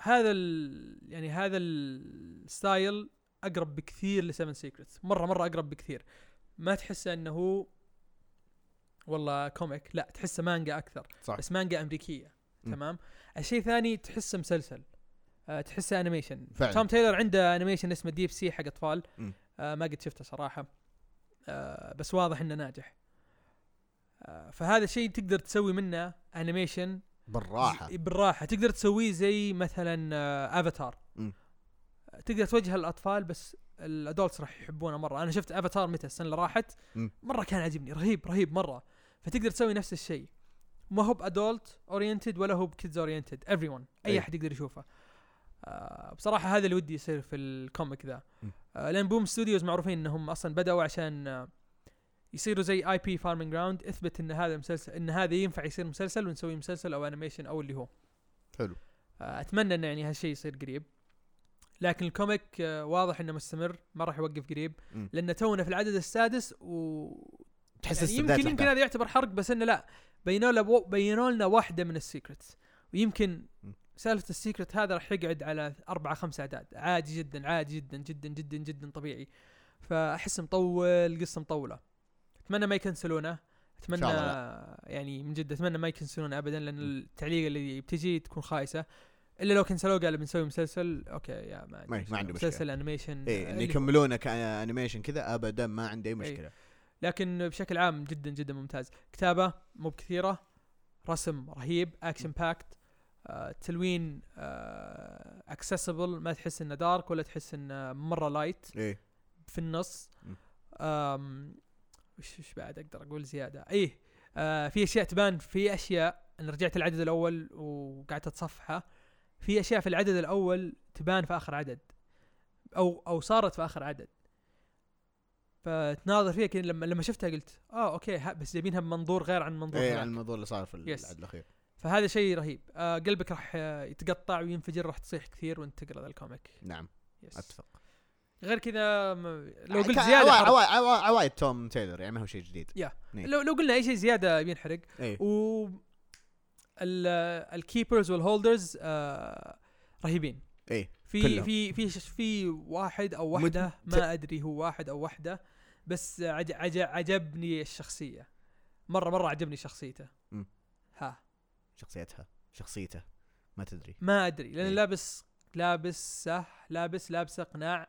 هذا ال يعني هذا ال style أقرب بكثير ل Seven Secrets. مرة مرة أقرب بكثير. ما تحس أنه هو والله comic لا تحسه مانجا أكثر. صح. بس مانجا أمريكية. م. تمام؟ الشيء الثاني تحسه مسلسل. آه تحسه animation فعلا. توم تايلر عنده animation اسمه Deep Sea حق أطفال. آه ما قد شفته صراحة. آه بس واضح إنه ناجح. فهذا الشيء تقدر تسوي منه animation بالراحة. بالراحة. تقدر تسويه زي مثلا آه افاتار م. تقدر توجهه للأطفال بس ال adults راح يحبونه مرة. أنا شفت افاتار متى؟ السنة اللي راحت. مرة كان عاجبني. رهيب رهيب مرة. فتقدر تسوي نفس الشيء. ما هو ب adult oriented ولا هو ب kids oriented everyone أي أي. أحد يقدر يشوفه. آه بصراحة هذا اللي ودي يصير في ال comic ذا. آه لأن BOOM Studios معروفين إنهم أصلا بدأوا عشان آه يصيروا زي IP farming ground إثبت إن هذا مسلسل إن هذا ينفع يصير مسلسل ونسوي مسلسل أو animation أو اللي هو. حلو. آه، أتمنى انه يعني هالشيء يصير قريب. لكن ال comic آه، واضح إنه مستمر ما راح يوقف قريب. مم. لأنه تونا في العدد السادس و تحس يعني يمكن يمكن. هذا يعتبر حرق بس إنه لا. بينوا لنا بينوا لنا واحدة من ال secrets. ويمكن. سالفة ال secret هذا راح يقعد على أربعة خمسة أعداد. عادي جدا عادي جدا جدا جدا جدا طبيعي. فاحس مطول قصة مطولة. أتمنى ما يكنسلونه. أتمنى يعني من جد أتمنى ما يكنسلونه ابدا لأن التعليق اللي بتجي تكون خايسة. إلا لو كنسلوه قالوا بنسوي مسلسل okay يا ما عندي ما- ما. عندي مشكلة. مسلسل animation آه، إن. يكملونه ك animation كذا ابدا ما عندي اي إيه. مشكلة. لكن بشكل عام جدا جدا ممتاز. كتابة مو بكثيرة رسم رهيب action packed آه، تلوين accessible ما تحس إنه dark ولا تحس إنه مرة light إيه. في النص. وش وش بعد أقدر أقول زيادة؟ إيه آه في أشياء تبان في أشياء أنا رجعت العدد الأول وقعدت أتصفحه. في أشياء في العدد الأول تبان في آخر عدد أو أو صارت في آخر عدد. فتناظر فيها كذا لما لما شفتها قلت آه okay ها بس جايبينها بمنظور غير عن منظور إيه. عن الموضوع اللي صار في. العدد الأخير. فهذا شيء رهيب. آه قلبك راح يتقطع وينفجر راح تصيح كثير وانت تقرأ ذا ال comic. نعم yes. أتفق. غير كذا م- لو قلت زيادة عوايد توم تايلور يعني ما هو شيء جديد. إيه. لو لو قلنا أي شيء زيادة بينحرق. إيه. و ال keepers وال holders آه رهيبين. إيه. في. في في في واحد أو واحدة ت- ما أدري هو واحد أو واحدة بس عج عج عجبني الشخصية. مره مرة عجبني شخصيته. مم. ها. شخصيتها. شخصيته. ما تدري. ما أدري لأن إيه. لابس لابس لابس لابسه قناع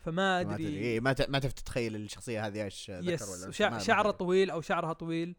فما ما أدري تدري إيه ما ت- ما تفتح تتخيل الشخصية هذه إيش ذكر ولا ما شعره. طويل أو شعرها طويل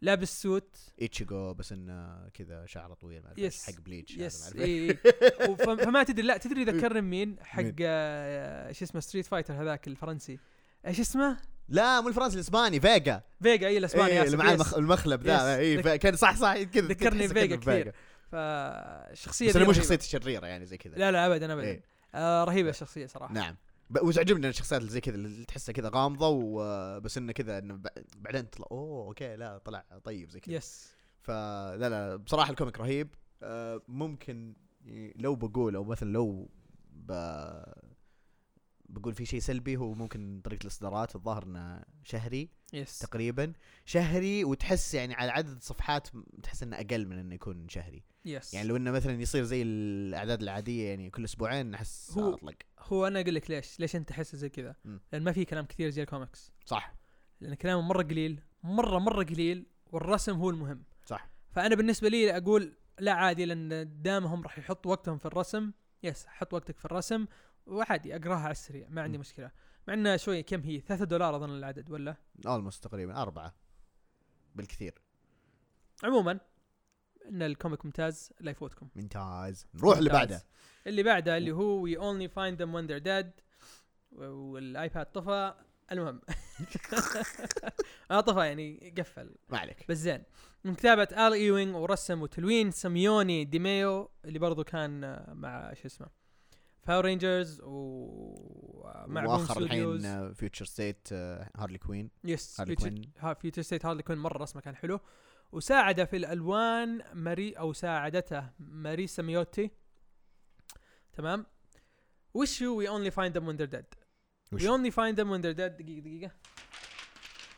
لابس suit ايتشيجو بس إنه كذا شعره طويل ما yes. حق Bleach yes اي إي. <laughs> وف- فما تدري لا تدري ذكرني مين حق مين؟ آه، شو اسمه Street Fighter هذاك الفرنسي إيش اسمه؟ لا مو الفرنسي الإسباني فيجا فيجا اي الإسباني إيه اللي معاه. المخلب ذا. اي كان صح صح كذا ذكرني فيجا كثير. فالشخصيه بس مو رهيبة. شخصيته شريره يعني زي كذا لا لا ابدا ابدا إيه. آه رهيبة الشخصية صراحة نعم وتعجبني الشخصيات اللي زي كذا اللي تحسها كذا غامضة وبس إنه كذا إنه بعدين طلع أوه okay لا طلع طيب زي كذا yes فلا لا بصراحة ال comic رهيب آه، ممكن لو بقول أو مثلا لو. بقول في شيء سلبي هو ممكن طريقة الاصدارات الظاهر إنه شهري yes تقريبا. شهري وتحس يعني على عدد الصفحات تحس إنه أقل من إنه يكون شهري. yes يعني لو إنه مثلا يصير زي الأعداد العادية يعني كل أسبوعين أحس هو- أطلق. هو أنا أقول لك ليش؟ ليش أنت تحس زي كذا. لأن ما في كلام كثير زي الكوميكس صح. لأن كلامه مرة قليل مرة مرة قليل والرسم هو المهم. صح. فأنا بالنسبة لي أقول لا عادي لأن دامهم راح يحطوا وقتهم في الرسم yes حط وقتك في الرسم. وعادي اقراها على السريع ما عندي. مشكلة. مع انها شوي كم هي؟ 3 دولار أظن العدد ولا؟ almost تقريبا أربعة. بالكثير. عموما إن ال comic ممتاز لا يفوتكم. ممتاز. نروح اللي ممتاز. بعده. اللي بعده اللي هو we only find them when they're dead وال iPad طفى. المهم. <laughs> عاطفه يعني قفل. ما عليك. بس زين. من كتابة آل إيوينغ ورسم وتلوين سيموني دي ميو اللي برضو كان آه، مع شو اسمه Power Rangers ومع studios الحين Future State Harley Quinn yes Harley Future Quinn ها Future State Harley Quinn مرة رسمه كان حلو. وساعده في الألوان ماري أو ساعدته ماريسا ميوتي تمام؟ وش We Only Find Them When They're Dead؟ We Only Find Them When They're Dead دقيقة دقيقة.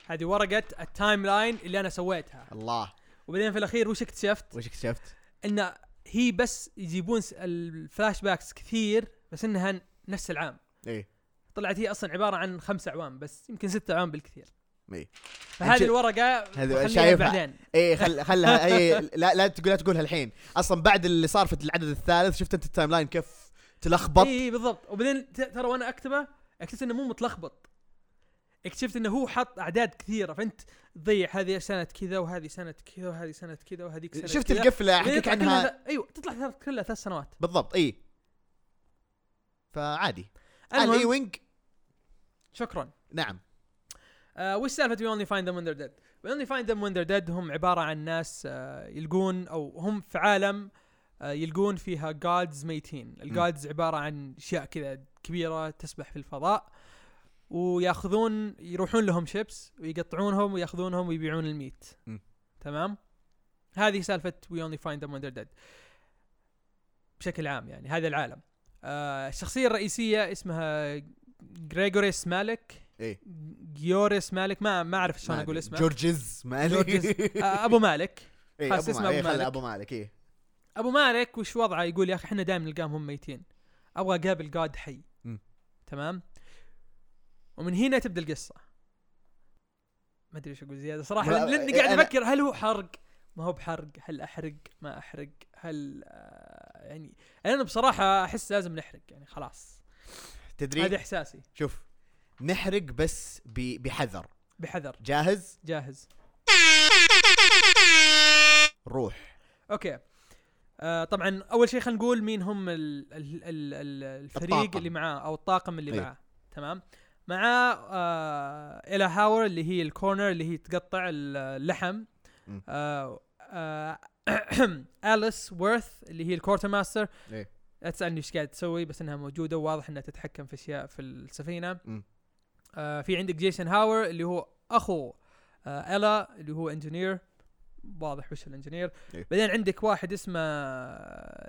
هذه ورقة ال timeline اللي أنا سويتها. الله. وبعدين في الأخير وش اكتشفت؟ وش اكتشفت؟ إن هي بس يجيبون ال flashbacks كثير بس إنها نفس العام. إيه طلعت هي أصلا عبارة عن خمس أعوام بس يمكن ست أعوام بالكثير. إيه فهذه الورقة هذا شايفها. بعدين. إيه خل خلها إيه لا لا تقول لا تقولها الحين. أصلا بعد اللي صار في العدد الثالث شفت أنت ال timeline كيف تلخبط؟ إي بالضبط. وبعدين ترى وأنا أكتبه اكتشفت إنه مو متلخبط. اكتشفت إنه هو حط أعداد كثيرة. فأنت تضيع هذه سنة كذا وهذه سنة كذا وهذه سنة كذا وهذيك سنة شفت. القفلة احكيك عنها. أيوه تطلع كلها ثلاث سنوات. بالضبط إي. فعادي آل إيوينغ شكرا نعم آه وش سالفة We Only Find Them When They're Dead؟ We Only Find Them When They're Dead هم عبارة عن ناس آه يلقون أو هم في عالم آه يلقون فيها gods ميتين، ال gods عبارة عن أشياء كذا كبيرة تسبح في الفضاء وياخذون يروحون لهم ships ويقطعونهم وياخذونهم ويبيعون الميت. م. تمام؟ هذه سالفة We Only Find Them When They're Dead. بشكل عام يعني هذا العالم. آه الشخصية الرئيسية اسمها جريجوريس مالك إيه. جيوريس مالك ما ما أعرف شلون أقول. اسمه. جورجز مالك جورجز آه، أبو مالك. إيه أبو مالك. أبو إيه، خلي مالك. أبو مالك. إيه. أبو مالك وش وضعه؟ يقول يا أخي إحنا دائما نلقاهم هم ميتين. أبغى اقابل جاد حي. مم. تمام؟ ومن هنا تبدأ القصة. ما أدري إيش أقول زيادة. صراحة لا، لأني قاعد أنا- أفكر هل هو حرق؟ ما هو بحرق. هل أحرق؟ ما أحرق؟ هل آه يعني أنا بصراحة أحس لازم نحرق يعني خلاص. تدري؟ هذا إحساسي. شوف نحرق بس ب- بحذر. بحذر. جاهز؟ جاهز. روح. okay. آه طبعا أول شيء خلينا نقول مين هم ال ال ال ال الفريق الطاقم. اللي معاه أو الطاقم اللي أيوه. معاه. تمام؟ معاه آه إيلا هاور اللي هي ال coroner اللي هي تقطع ال- اللحم. آه آه <coughs> اليس وورث اللي هي ال quartermaster إيه. لا تسألني إيش قاعد تسوي بس إنها موجودة وواضح إنها تتحكم في أشياء في السفينة. آه في عندك جيسون هاور اللي هو أخو آه الا اللي هو engineer واضح وش ال engineer إيه. بعدين عندك واحد اسمه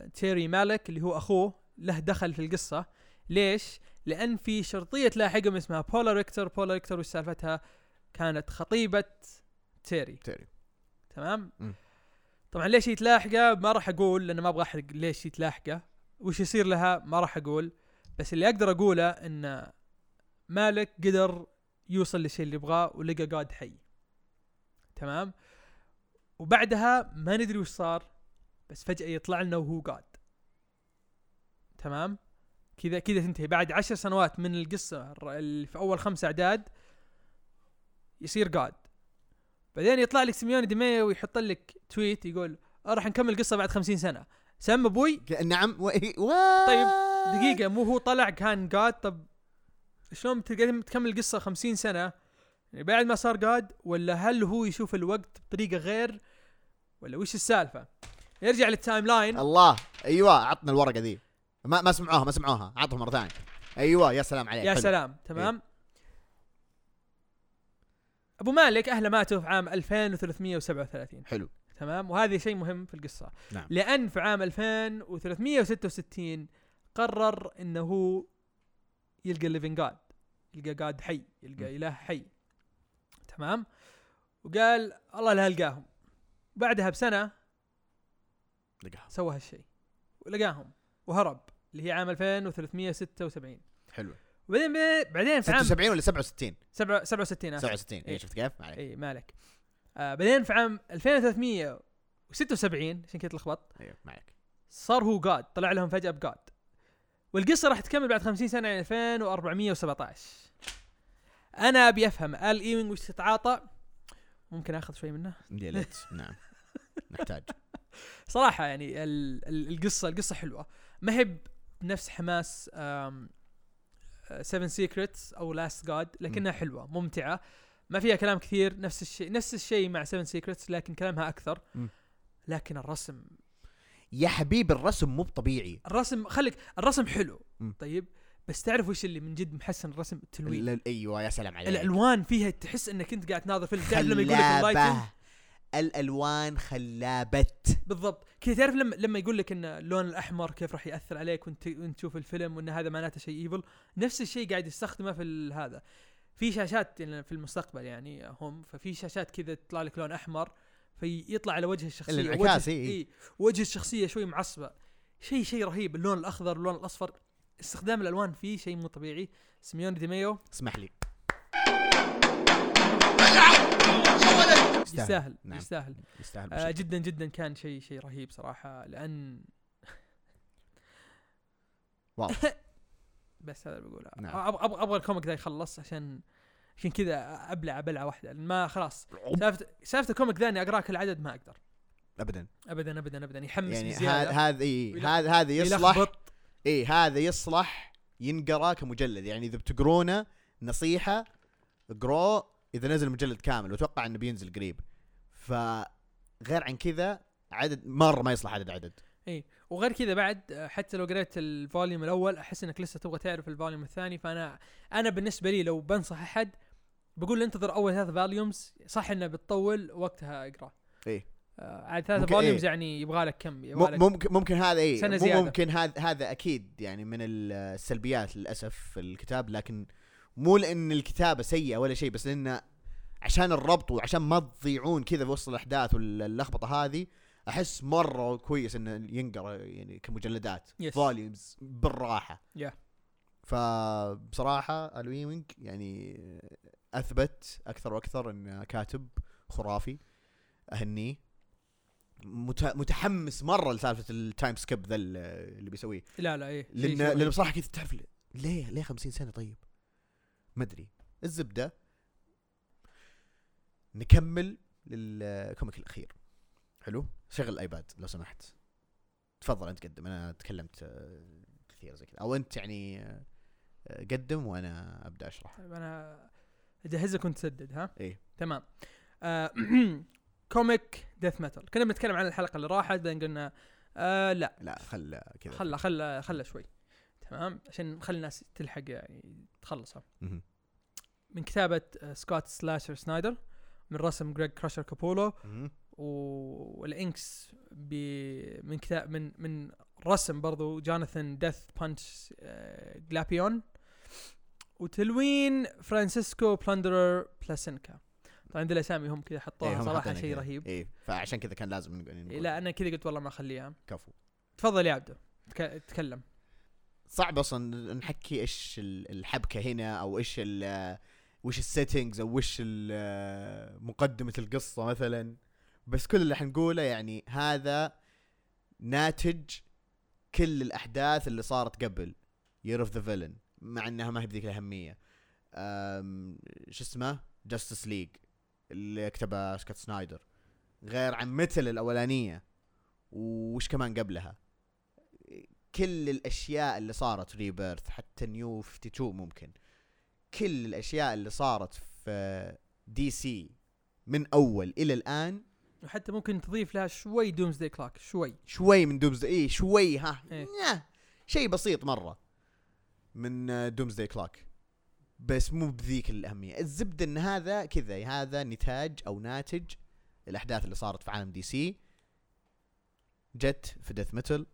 تيري مالك اللي هو أخوه له دخل في القصة ليش؟ لأن في شرطية تلاحقهم اسمها بولا ريكتر بولا ريكتر وش سالفتها؟ كانت خطيبة تيري تيري تمام؟ مم. طبعا ليش يتلاحقه ما راح أقول لأن ما أبغى أحرق ليش يتلاحقه وش يصير لها؟ ما راح أقول. بس اللي أقدر أقوله إن مالك قدر يوصل للشيء اللي يبغاه ولقى god حي. تمام؟ وبعدها ما ندري وش صار بس فجأة يطلع لنا وهو god تمام؟ كذا كذا تنتهي. بعد عشر سنوات من القصة اللي في أول خمس أعداد يصير god بعدين يطلع لك سيميوني ديميو ويحط لك tweet يقول "آه، راح نكمل القصة بعد خمسين سنة. سم أبوي؟ نعم. و... و... طيب، دقيقة مو هو طلع كان god؟ طب شلون تكمل القصة خمسين سنة؟ يعني بعد ما صار god ولا هل هو يشوف الوقت بطريقة غير ولا وش السالفة؟ يرجع لل timeline. الله. أيوه عطنا الورقة ذي. ما ما سمعوها ما سمعوها. عطهم مرة ثانية. أيوه يا سلام عليك. يا حلو. سلام تمام؟ أبو مالك اهله ماتوا في عام 2337 حلو. تمام؟ وهذا شيء مهم في القصة. نعم. لأن في عام 2366 قرر إنه هو يلقى ال living god يلقى god حي يلقى م. إله حي. تمام؟ وقال الله لا ألقاهم. بعدها بسنة لقاها سوى هالشيء. ولقاهم وهرب اللي هي عام 2376 حلو. وبعدين بعدين في عام 76 ولا 67 سبعة- 67 آسف. 67 اي إيه. شفت كيف؟ ما عليك. اي مالك آه بعدين في عام 2376 عشان كذا تلخبط. أيوه ما عليك. صار هو god طلع لهم فجأة ب god والقصة راح تكمل بعد 50 سنة يعني 2417 أنا أبي أفهم ال ايوينج وش تتعاطى؟ ممكن آخذ شوي منه؟ يا ليت نعم. نحتاج. <laughs> صراحة يعني ال ال القصة القصة حلوة. ما هي بنفس حماس 7 Secrets أو Last God لكنها حلوة ممتعة. ما فيها كلام كثير نفس الشيء نفس الشيء مع 7 Secrets لكن كلامها أكثر. لكن الرسم. يا حبيبي الرسم مو طبيعي الرسم خليك الرسم حلو. مم. طيب بس تعرف وش اللي من جد محسن الرسم؟ التلوين. ال- أيوه يا سلام عليك. الألوان فيها تحس إنك أنت قاعد تناظر فيلم تعرف لما يقول لك ال lighting الألوان خلابة. بالضبط. كذا تعرف لما لما يقول لك إن اللون الأحمر كيف راح يأثر عليك وانت وأنت تشوف الفيلم وإن هذا معناته شيء evil نفس الشيء قاعد يستخدمه في ال- هذا. في شاشات يعني في المستقبل يعني هم ففي شاشات كذا تطلع لك لون أحمر فيطلع على وجه الشخصية. الانعكاس، وجه إي، إي. إي، وجه الشخصية شوي معصبة. شيء شيء رهيب. اللون الأخضر اللون الأصفر. استخدام الألوان فيه شيء مو طبيعي. سيميون ديميو اسمح لي. يستاهل. نعم. يستاهل. يستاهل آه. جدا جدا كان شيء شيء رهيب صراحة لأن wow. <laughs> بس هذا اللي بقوله. نعم. أبغى أبغى أبغى ال comic ذا يخلص عشان عشان كذا أبلع بلعة واحدة. ما خلاص. سالفة سالفة ال comic ذا إني اقراه كل عدد ما أقدر. ابدا. ابدا ابدا ابدا. يحمس يعني هذا هذا هذا يصلح. اي هذا يصلح ينقرأ كمجلد. يعني إذا بتقرونه نصيحة اقروه إذا نزل مجلد كامل وأتوقع إنه بينزل قريب. فغير عن كذا عدد مرة ما يصلح عدد عدد. وغير كذا بعد حتى لو قريت ال volume الأول أحس إنك لسه تبغى تعرف ال volume الثاني. فأنا أنا بالنسبة لي لو بنصح أحد بقول له انتظر أول ثلاث volumes. صح إنه بتطول وقتها أقرأ. إيه. آه عاد ثلاث ممكن- volumes إيه. يعني يبغى لك كم؟ يبغى لك ممكن ممكن هذا إي. سنة مو زيادة. ممكن هذا هذا أكيد يعني من السلبيات للأسف في الكتاب. لكن مو لأن الكتابة سيئة ولا شيء بس لأنه عشان الربط وعشان ما تضيعون كذا في وسط الأحداث واللخبطة هذه أحس مرة كويس إنه ينقرأ يعني كمجلدات Yes. volumes بالراحة. Yeah. فبصراحة ال ايوينج يعني أثبت أكثر وأكثر انه كاتب خرافي اهنيه مت- متحمس مرة لسالفة ال time skip ذا اللي بيسويه. لا لا إيه. لأن شيء لأن بصراحة كذا تعرف ليه ليه 50 سنة طيب؟ ما أدري. الزبدة نكمل لل comic الأخير. حلو؟ شغل الآيباد لو سمحت. تفضل أنت قدم. أنا تكلمت آه، كثير زي كذا. أو أنت يعني آه، قدم وأنا أبدأ أشرح. طيب أنا اجهزك وانت تسدد ها؟ إيه. تمام. آه <clears throat> comic Death Metal. كنا بنتكلم عن الحلقة اللي راحت بعدين قلنا آه لا. لا خل كذا. خلى خلى خلى شوي. تمام؟ عشان نخلي الناس تلحق يعني تخلصها. من كتابة آه، سكوت Slasher سنايدر من رسم جريج Crusher كابولو. وال inks ب من كتاب من من رسم برضو جوناثان Death Punch جلابيون. وتلوين فرانسيسكو Plunderer بلاسينكا. طبعا دي الأسامي هم كذا إيه، حطوها هم صراحة شيء. رهيب. إيه فعشان كذا كان لازم نقول إيه، لا أنا كذا قلت والله ما أخليها. كفو. تفضل يا عبدو. تك- تكلم. صعب أصلا نحكي إيش ال- الحبكة هنا أو إيش ال وش ال settings أو وش مقدمة القصة مثلا. بس كل اللي حنقوله يعني هذا ناتج كل الأحداث اللي صارت قبل. Year of the Villain مع إنها ما هي بذيك الأهمية. شو اسمه؟ Justice League اللي كتبها سكوت سنايدر. غير عن Metal الأولانية. وش كمان قبلها؟ كل الأشياء اللي صارت Rebirth حتى New 52 ممكن. كل الأشياء اللي صارت في DC من أول إلى الآن. وحتى ممكن تضيف لها شوي Doomsday Clock شوي. شوي من Doomsday اي شوي ها. إيه. نيه، شيء بسيط مرة من Doomsday Clock بس مو بذيك الأهمية. الزبدة إن هذا كذا هذا نتاج أو ناتج الأحداث اللي صارت في عالم DC جت في Death Metal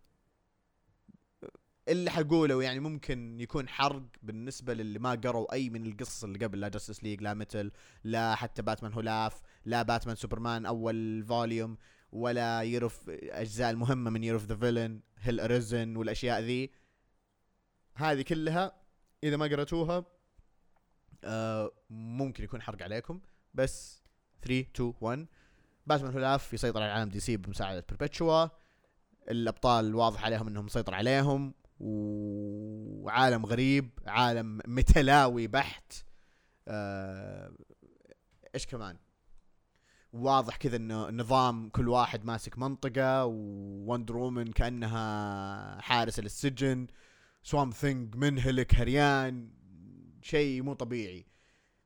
اللي حقوله يعني ممكن يكون حرق بالنسبة للي ما قروا أي من القصص اللي قبل لا Justice League لا Metal لا حتى Batman Who Laughs لا باتمان سوبرمان أول volume ولا Year of أجزاء المهمة من Year of the Villain Hell Arisen والأشياء ذي. هذه كلها إذا ما قرأتوها آه ممكن يكون حرق عليكم. بس 3 2 1 Batman Who Laughs يسيطر على عالم DC بمساعدة Perpetua الأبطال واضح عليهم إنهم مسيطر عليهم. وعالم غريب عالم متلاوي بحت. آه إيش كمان؟ واضح كذا إنه النظام كل واحد ماسك منطقة ووندر وومن كأنها حارسة للسجن. سوام ثينج منهلك هريان. شيء مو طبيعي.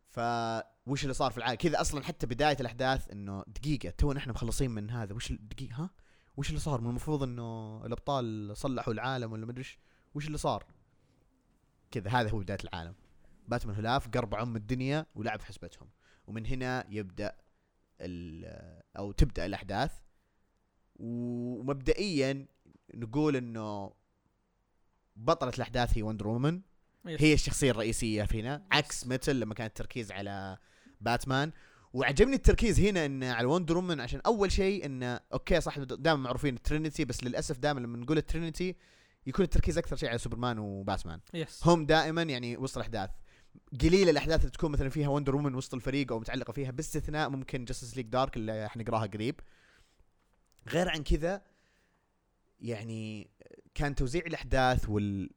فوش اللي صار في العالم؟ كذا أصلا حتى بداية الأحداث إنه دقيقة تو نحن مخلصين من هذا. وش دقيقة ها؟ وش اللي صار؟ من المفروض إنه الأبطال صلحوا العالم ولا مدري وش اللي صار؟ كذا هذا هو بداية العالم. باتمان هلاف قرب ام الدنيا ولعب في حسبتهم. ومن هنا يبدأ ال- أو تبدأ الأحداث. ومبدئيا نقول إنه بطلة الأحداث هي وندر وومن. هي الشخصية الرئيسية فينا عكس Metal لما كان التركيز على باتمان. وعجبني التركيز هنا إن على وندر وومن عشان أول شيء انه أوكي صح دائما معروفين ال Trinity بس للأسف دائما لما نقول ال Trinity يكون التركيز أكثر شيء على سوبرمان وباتمان yes هم دائما يعني وسط الأحداث. قليل الأحداث اللي تكون مثلا فيها وندر وومن وسط الفريق أو متعلقة فيها باستثناء ممكن Justice League Dark اللي حنقراها قريب. غير عن كذا يعني كان توزيع الأحداث وال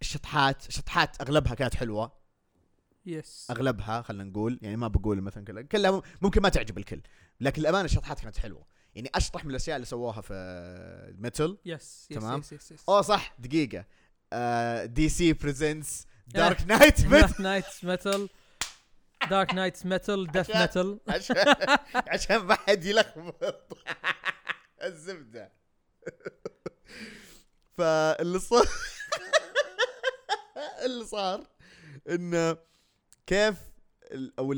الشطحات الشطحات أغلبها كانت حلوة. yes أغلبها خلينا نقول يعني ما بقول مثلا كلها كلها ممكن ما تعجب الكل لكن الأمانة الشطحات كانت حلوة. يعني أشطح من الأشياء اللي سووها في Metal yes تمام. yes yes yes أوه صح دقيقة. DC presents Dark Night Dark Nights Metal Dark Nights Metal Death Metal عشان عشان ما حد يلخبط. <laughs> الزبدة. <laughs> فاللي صار <laughs> اللي صار إنه كيف ال- أو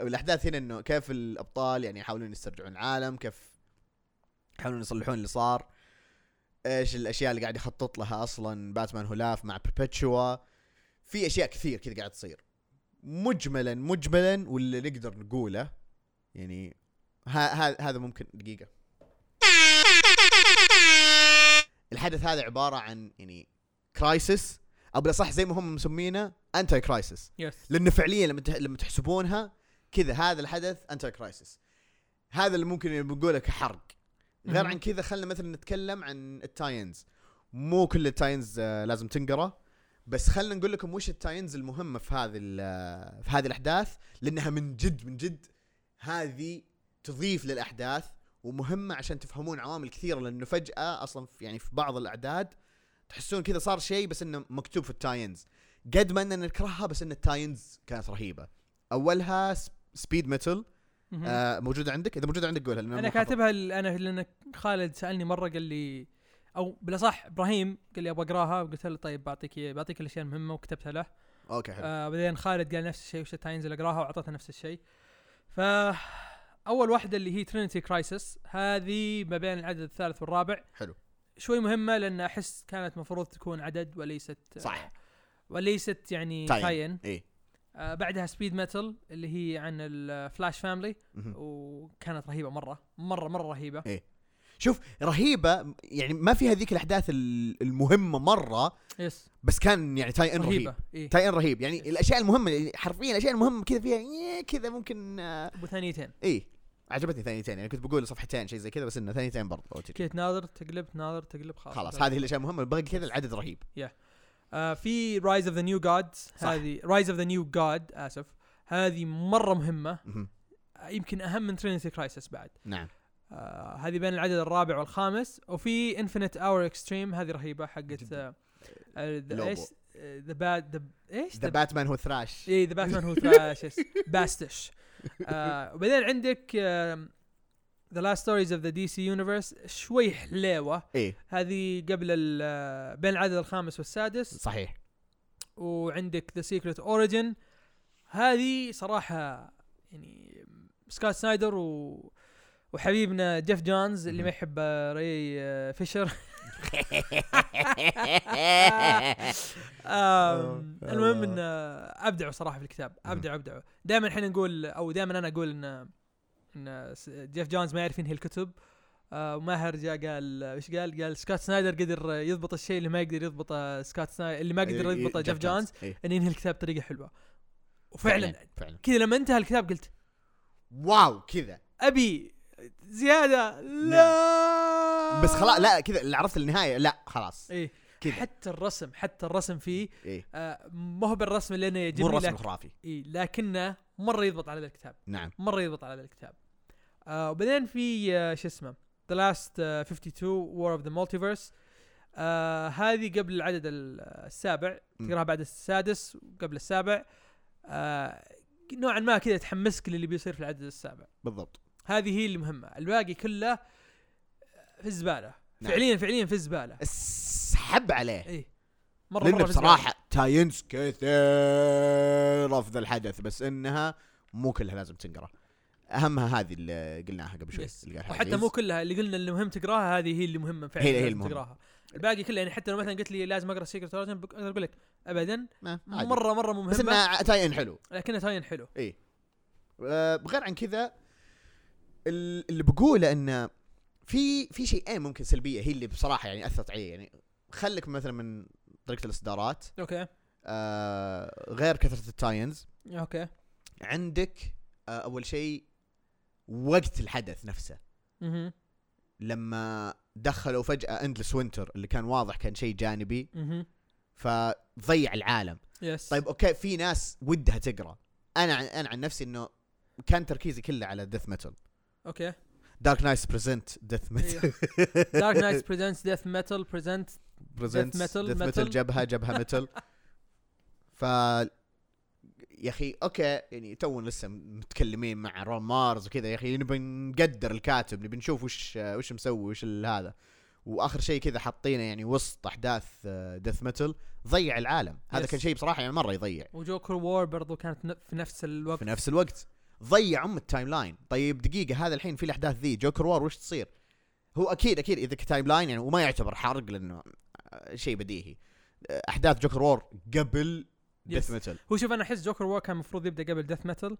الأحداث هنا إنه كيف الأبطال يعني يحاولون يسترجعون العالم كيف يحاولون يصلحون اللي صار إيش الأشياء اللي قاعد يخطط لها أصلا Batman Who Laughs مع Perpetua في أشياء كثير كذا قاعد تصير. مجملا مجملا واللي نقدر نقوله يعني هذا ممكن دقيقة. الحدث هذا عبارة عن يعني crisis أو بالاصح زي ما هم مسمينه anti crisis yes لأنه فعليا لما لما تحسبونها كذا هذا الحدث anti crisis هذا اللي ممكن بنقوله كحرق. غير. عن كذا خلينا مثلا نتكلم عن ال tie-ins. مو كل ال tie-ins آه، لازم تنقرا بس خلينا نقول لكم وش ال tie-ins المهمة في هذه ال- في هذه الأحداث؟ لأنها من جد من جد هذه تضيف للأحداث ومهمة عشان تفهمون عوامل كثيرة لأنه فجأة أصلا في يعني في بعض الأعداد تحسون كذا صار شيء بس إنه مكتوب في ال tie-ins. قد ما إننا نكرهها بس إن ال tie-ins كانت رهيبة. أولها Speed Metal. آه موجوده عندك؟ إذا موجوده عندك قولها أنا. كاتبها أنا لأن خالد سألني مرة قال لي أو بالأصح إبراهيم قال لي أبغى أقراها وقلت له طيب بعطيك بعطيك الأشياء المهمة وكتبتها له. okay حلو. آه بعدين خالد قال نفس الشيء وش ال tie-ins اللي أقراها؟ واعطيته نفس الشيء. ف أول واحدة اللي هي Trinity Crisis هذه ما بين العدد الثالث والرابع. حلو. شوي مهمة لأن أحس كانت مفروض تكون عدد وليست صح. وليست يعني tie-in. tie-in إيه. آه بعدها Speed Metal اللي هي عن ال Flash family. وكانت رهيبة مرة مرة مرة رهيبة. شوف رهيبة يعني ما في هذيك الأحداث ال- المهمة مرة yes بس كان يعني tie-in رهيب. اي tie-in رهيب. يعني الأشياء المهمة حرفيا الأشياء المهمة كذا فيها إيه كذا ممكن آه ابو ثانيتين إيه. عجبتني ثانيتين يعني كنت بقول صفحتين شيء زي كذا بس إنه ثانيتين برضه تجي. كذا تناظر تقلب تناظر تقلب خلاص خلاص هذه الأشياء المهمة باقي كذا العدد رهيب آه في Rise of the New God صح. هذه Rise of the New God آسف هذه مرة مهمة مهم. يمكن أهم من Trinity Crisis بعد نعم آه هذه بين العدد الرابع والخامس وفي Infinite Hour Extreme هذه رهيبة حقت. آه. إيش the bad the إيش؟ The Batman Who Laughs اي The Batman Who Laughs باستش آه وبعدين عندك The Last Stories of the DC Universe شوي حليوة. إيه. هذه قبل آه، بين العدد الخامس والسادس. صحيح. وعندك The Secret Origin هذه صراحة يعني سكوت سنايدر و وحبيبنا جيف جونز اللي ما يحب آه، ري آه، فيشر آم، <laughs> المهم إن آه، أبدعوا صراحة في الكتاب أبدعوا أبدعوا. دائما إحنا نقول أو دائما أنا أقول إن إن جيف جونز ما يعرف ينهي الكتب. آه، وماهر جاء قال إيش قال؟ قال سكوت سنايدر قدر يضبط الشيء اللي ما يقدر يضبطه سكوت سنايدر اللي ما قدر إيه، يضبطه جيف جونز إيه. انه ينهي الكتاب بطريقة حلوة. وفعلا فعلا. كذا لما انتهى الكتاب قلت wow كذا. أبي زيادة. لا. بس خلاص لا كذا اللي عرفت النهاية لا خلاص. إيه. كذا. حتى الرسم حتى الرسم فيه إيه. آه ما هو بالرسم اللي أنا مو يعجبني الرسم لكن الخرافي. إيه لكنه مرة يضبط على ذا الكتاب. نعم. مرة يضبط على ذا الكتاب. آه وبعدين في آه شو اسمه The Last 52 War of the Multiverse آه هذه قبل العدد ال- السابع. تقراها بعد السادس وقبل السابع. آه نوعا ما كذا تحمسك للي بيصير في العدد السابع. بالضبط. هذه هي المهمة. الباقي كله في الزبالة. نعم. فعليا فعليا في الزبالة. اسحب عليه. اي مرة لأنه مره في. بصراحة تاينز كثير أفضل حدث بس إنها مو كلها لازم تنقرأ. أهمها هذه اللي قلناها قبل شوي قالها وحتى. مو كلها اللي قلنا اللي مهم تقراها هذه هي اللي مهمة فعلا هي- هي لازم المهمة. تقراها. الباقي كله يعني حتى لو مثلا قلت لي لازم أقرأ Secret Origin أقدر أقول لك ابدا. ما-. مرة مرة مو بس مهمة. إنها tie-in حلو. لكنها tie-in حلو. اي آه، بغير عن كذا اللي بقوله انه في في شيئين ممكن سلبية هي اللي بصراحة يعني أثرت علي يعني خليك مثلا من طريقة الإصدارات. okay. آه غير كثرة ال tie-ins. okay. عندك آه أول شيء وقت الحدث نفسه. أها لما دخلوا فجأة Endless Winter اللي كان واضح كان شيء جانبي. أها فضيع العالم. yes طيب okay في ناس ودها تقرأ. أنا عن- أنا عن نفسي إنه كان تركيزي كله على ديث ميتال أوكي دارك نايتس بريزنت ديث ميتال دارك نايتس بريزنتس ديث ميتال بريزنت بريزنت Death metal, ديث metal. ميتال جبهه جبهه ميتال ف يا أخي أوكي يعني تو لسه متكلمين مع رون مارز وكذا يا أخي نبي نقدر الكاتب نبي نشوف وش وش مسوي وش هذا واخر شيء كذا حاطينه يعني وسط احداث Death Metal ضيع العالم. هذا. كان شيء بصراحه يعني مره يضيع و Joker War برضو كانت في نفس الوقت في نفس الوقت ضيع ام ال timeline طيب دقيقة هذا الحين في الأحداث ذي Joker War وش تصير؟ هو أكيد أكيد إذا ك timeline يعني وما يعتبر حرق لأنه آه، شيء بديهي. آه، أحداث Joker War قبل Death Yes. Metal هو شوف أنا أحس Joker War كان المفروض يبدأ قبل Death Metal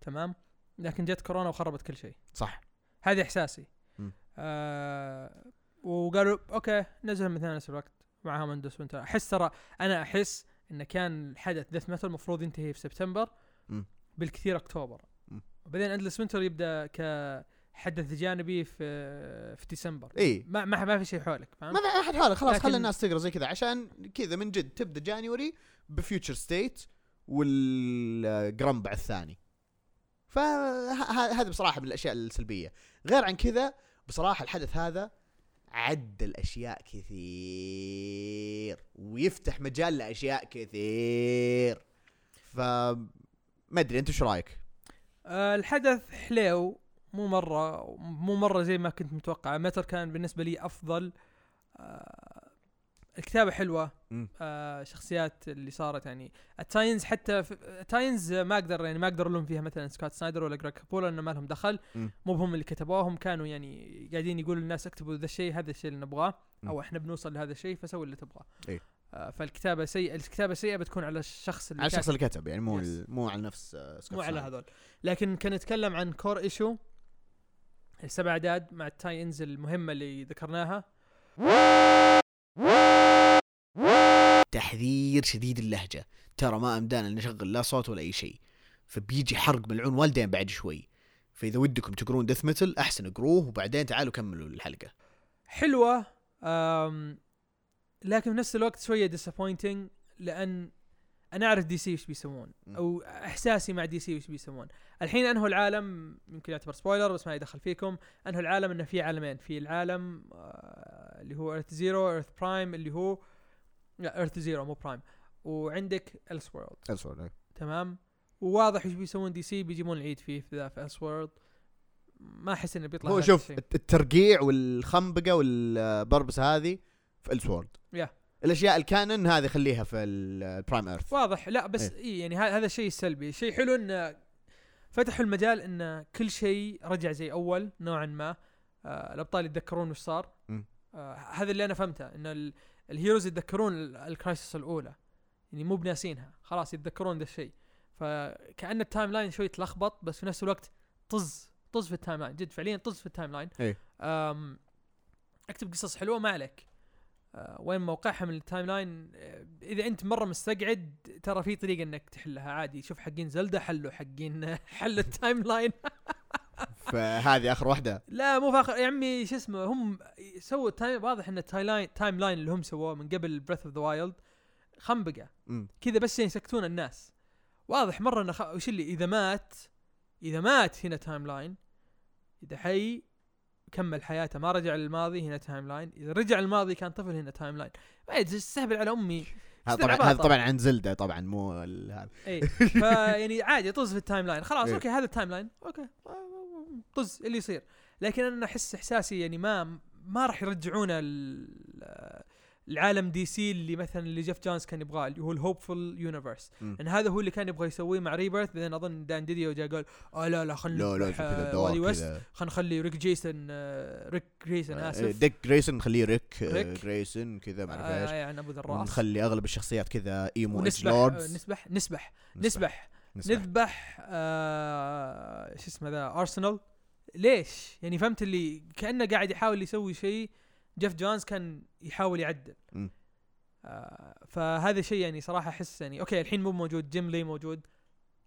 تمام؟ لكن جت كورونا وخربت كل شيء. صح. هذه إحساسي. آه وقالوا okay نزل مثلا نفس الوقت معاهم Endless Winter أحس ترى أنا أحس انه كان حدث Death Metal المفروض ينتهي في سبتمبر مم. بالكثير أكتوبر. وبعدين Endless Winter يبدأ كحدث جانبي في في ديسمبر. إي. ما ما, ما في شيء حولك فاهم؟ ما في أحد حاله خلاص لكن- خلي الناس تقرأ زي كذا عشان كذا من جد تبدأ January ب Future State والجرمبع الثاني. فهذا بصراحة من الأشياء السلبية. غير عن كذا بصراحة الحدث هذا عدل اشياء كثير ويفتح مجال لأشياء كثير. ف ما أدري أنت إيش رأيك؟ آه الحدث حليو مو مرة مو مرة زي ما كنت متوقع متر كان بالنسبة لي أفضل آه الكتابة حلوة. آه شخصيات اللي صارت يعني ال tie-ins حتى ال tie-ins ما أقدر يعني ما أقدر ألوم فيها مثلا سكوت سنايدر ولا جريج كابولو لأنه ما لهم دخل. مو بهم اللي كتبوهم كانوا يعني قاعدين يقولوا للناس اكتبوا ذا الشيء هذا الشيء اللي نبغاه أو. إحنا بنوصل لهذا الشيء فسوي اللي تبغاه إيه. آه فالكتابة سيئه الكتابة سيئة بتكون على الشخص اللي على الشخص. اللي كتب يعني مو Yes. مو على نفس آه، سكوت مو على. هذول لكن كان نتكلم عن core issue السبع أعداد مع ال tie-ins المهمة اللي ذكرناها تحذير شديد اللهجة ترى ما أمدانا نشغل لا صوت ولا أي شيء فبيجي حرق ملعون والدين بعد شوي فإذا ودكم تقرون Death Metal أحسن اقروه وبعدين تعالوا كملوا الحلقة حلوة لكن في نفس الوقت شوية disappointing لأن أنا أعرف دي سي إيش بيسوون. أو إحساسي مع دي سي إيش بيسوون. الحين انهوا العالم يمكن يعتبر spoiler بس ما يدخل فيكم. انهوا العالم إنه في عالمين في العالم آه اللي هو Earth Zero Earth Prime اللي هو لا Earth Zero مو Prime وعندك Elseworld تمام؟ وواضح إيش بيسوون دي سي بيجيبون العيد فيه في ذا في Elseworld ما أحس إنه بيطلع هو شوف. الترقيع والخنبقة والبربسة هذه في Elseworld يا. الأشياء ال canon هذه خليها في ال Prime Earth واضح. لا بس إيه. يعني ه- هذا الشيء السلبي شيء حلو انه فتحوا المجال إن كل شيء رجع زي أول نوعا ما. آه الأبطال يتذكرون وش صار. آه هذا اللي أنا فهمته إن ال- ال heroes يتذكرون ال- ال Crisis الأولى. يعني مو بناسينها. خلاص يتذكرون ذا الشيء. فكأن ال timeline شوي تلخبط بس في نفس الوقت طز طز في ال timeline جد فعليا طز في ال timeline إيه. أكتب قصص حلوة ما عليك. وين موقعها من ال timeline أه إذا أنت مرة مستقعد ترى في طريقة إنك تحلها. عادي شوف حقين زلدة حلوا حقين <laughs> حل ال timeline. <laughs> فهذه آخر واحدة. لا مو فاخر يا عمي شو اسمه هم سووا time واضح إن ال timeline timeline اللي هم سووه من قبل Breath of the Wild خنبقة. كذا بس يسكتون الناس. واضح مرة انه خ... وش اللي إذا مات إذا مات هنا timeline إذا حي كمل حياته ما رجع للماضي هنا timeline إذا رجع الماضي كان طفل هنا timeline ما يستهبل على أمي. هذا طبعا هذا. طبعا عن زلدة طبعا مو هذا. <laughs> اي فيعني عادي طز في ال timeline خلاص إيه. okay هذا ال timeline okay. طز اللي يصير. لكن أنا أحس إحساسي يعني ما ما راح يرجعونا ال- العالم DC اللي مثلا اللي جيف جونز كان يبغاه اللي هو ال hopeful universe. لأن هذا هو اللي كان يبغى يسويه مع Rebirth بعدين أظن دان ديديو جاء قال آه لا لا خلينا لا لا آه، خلينا نخلي ريك جيسون ريك جيسون آه، آسف. ديك جريسون نخليه ريك ريك. جريسون كذا ما أعرف آه إيش. يعني أبو ذراس ونخلي أغلب الشخصيات كذا emo آه، lords نذبح نذبح نذبح نذبح شو اسمه ذا ارسنال ليش؟ يعني فهمت اللي كأنه قاعد يحاول يسوي شيء جيف جونز كان يحاول يعدل. آه فهذا شيء يعني صراحة أحس يعني أوكي الحين مو موجود جيم لي موجود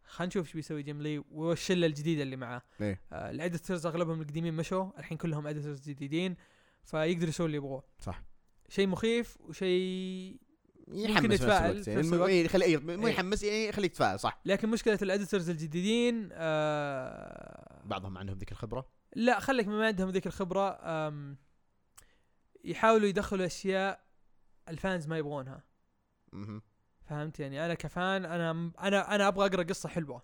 خلينا نشوف إيش بيسوي جيم لي والشلة الجديدة اللي معاه إيه. آه ال editors أغلبهم القديمين مشوا الحين كلهم editors جديدين فيقدروا يسوون اللي يبغوه صح شيء مخيف وشيء يحمس في يعني مو-. إيه، إيه، إيه. يحمس يعني خليك تتفاعل صح لكن مشكلة ال editors الجديدين آه بعضهم عندهم ذيك الخبرة لا خليك ما عندهم ذيك الخبرة أم يحاولوا يدخلوا أشياء ال fans ما يبغونها. مهم. فهمت يعني؟ أنا ك fan أنا أنا أنا أبغى أقرأ قصة حلوة.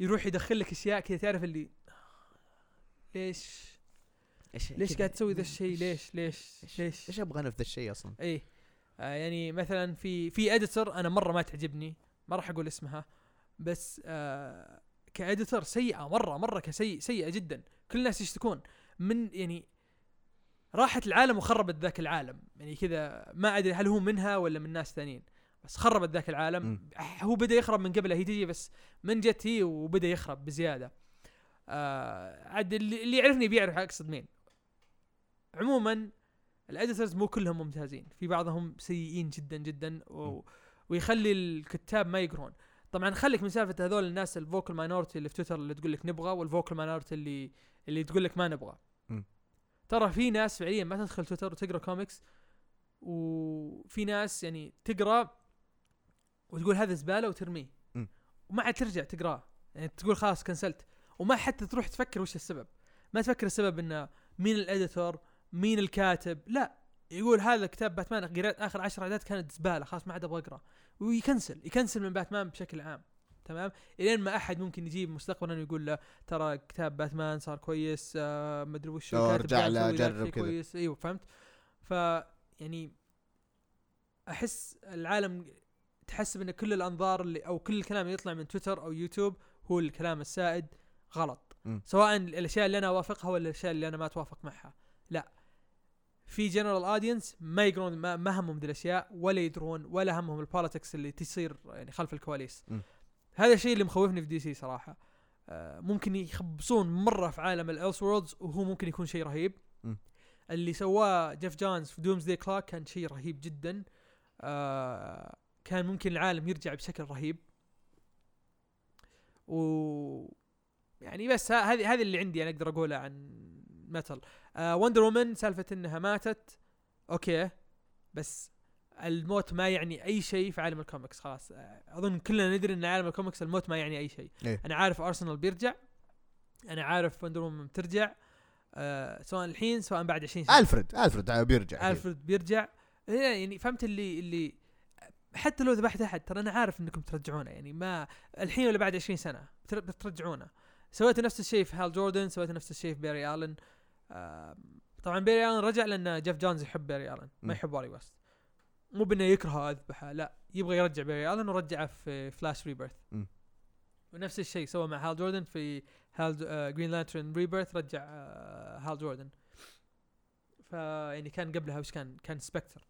يروح يدخل لك أشياء كذا تعرف اللي ليش؟ إيش ليش؟ قاعد تسوي ذا الشيء؟ ليش؟ ليش؟ ليش؟ إيش أبغى أنا في ذا الشيء أصلا؟ إيه. آه يعني مثلا في في editor أنا مرة ما تعجبني ما راح أقول اسمها بس آه ك editor سيئة مرة مرة كسيء سيئة جدا. كل الناس يشتكون من يعني راحت العالم وخربت ذاك العالم. يعني كذا ما أدري هل هو منها ولا من ناس ثانيين. بس خربت ذاك العالم. أح- هو بدأ يخرب من قبلها هي تجي بس من جت هي وبدأ يخرب بزيادة. آه عاد اللي يعرفني بيعرف أقصد مين. عموما ال editors مو كلهم ممتازين. في بعضهم سيئين جدا جدا و... م. ويخلي الكتاب ما يقرون. طبعا خليك من سالفة هذول الناس ال vocal minority اللي في تويتر اللي تقول لك نبغى وال vocal minority اللي اللي تقول لك ما نبغى. م. ترى في ناس فعليا ما تدخل تويتر وتقرأ كوميكس وفي ناس يعني تقرأ وتقول هذا زبالة وترميه. م. وما عاد ترجع تقرأه. يعني تقول خلاص كنسلت وما حتى تروح تفكر وش السبب. ما تفكر السبب إنه مين الاديتور مين الكاتب. لا يقول هذا كتاب باتمان قريت آخر عشر عدات كانت زبالة خلاص ما عاد أبغى أقرأ. ويكنسل. يكنسل من باتمان بشكل عام. تمام؟ إلين ما أحد ممكن يجيب مستقبلا ويقول له ترى كتاب باتمان صار كويس آه ما أدري وش ارجع له، جرب كذا. كويس. إيوه فهمت؟ ف يعني أحس العالم تحسب ان كل الأنظار اللي أو كل الكلام اللي يطلع من تويتر أو يوتيوب هو الكلام السائد غلط. مم. سواء الأشياء اللي أنا أوافقها ولا الأشياء اللي أنا ما أتوافق معها. لا. في general audience ما يقرون ما, ما همهم ذي الأشياء ولا يدرون ولا همهم ال politics اللي تصير يعني خلف الكواليس. مم. هذا الشيء اللي مخوفني في DC صراحة. آه، ممكن يخبصون مرة في عالم ال Elseworlds وهو ممكن يكون شيء رهيب. مم. اللي سواه جيف جونز في Doomsday Clock كان شيء رهيب جدا. آه كان ممكن العالم يرجع بشكل رهيب. و يعني بس هذه هذه اللي عندي أنا أقدر أقوله عن Metal آه Wonder Woman سالفة إنها ماتت. أوكي. بس الموت ما يعني أي شيء في عالم الكوميكس خلاص. آه، أظن كلنا ندري إن عالم الكوميكس الموت ما يعني أي شيء. إيه. أنا عارف أرسنال بيرجع أنا عارف Wonder Woman بترجع آه سواء الحين سواء بعد 20 سنة. ألفريد ألفريد بيرجع أكيد. ألفريد بيرجع. إيه يعني فهمت اللي اللي حتى لو ذبحت أحد ترى أنا عارف إنكم ترجعونه يعني ما الحين ولا بعد 20 سنة بتر- بترجعونه سويت نفس الشيء في هال جوردن سويت نفس الشيء في باري آلن. آه طبعا باري آلن رجع لأن جيف جونز يحب باري آلن. ما يحب والي ويست. مو بإنه يكره أذبحه لا يبغى يرجع باري آلن ورجعه في Flash Rebirth. ونفس الشيء سوى مع هال جوردن في هال Green Lantern Rebirth رجع هال جوردن فيعني كان قبلها وش كان؟ كان Spectre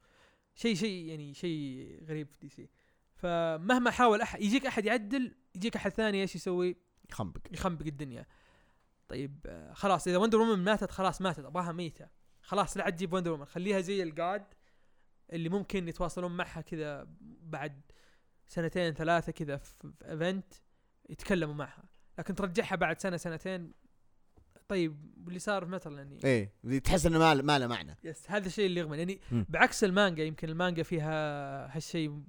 شيء شيء يعني شيء غريب في DC فمهما حاول احد يجيك أحد يعدل يجيك أحد ثاني إيش يسوي؟ خنبق يخنبق الدنيا. طيب آه، خلاص إذا Wonder Woman ماتت خلاص ماتت أبغاها ميتة. خلاص لا تجيب Wonder Woman خليها زي ال god اللي ممكن يتواصلون معها كذا بعد سنتين ثلاثة كذا في event يتكلموا معها. لكن ترجعها بعد سنة سنتين طيب واللي صار مثلا يعني. إيه تحس إنه ما ما له معنى. yes هذا الشيء اللي يغبن. يعني مم. بعكس المانجا يمكن المانجا فيها هالشيء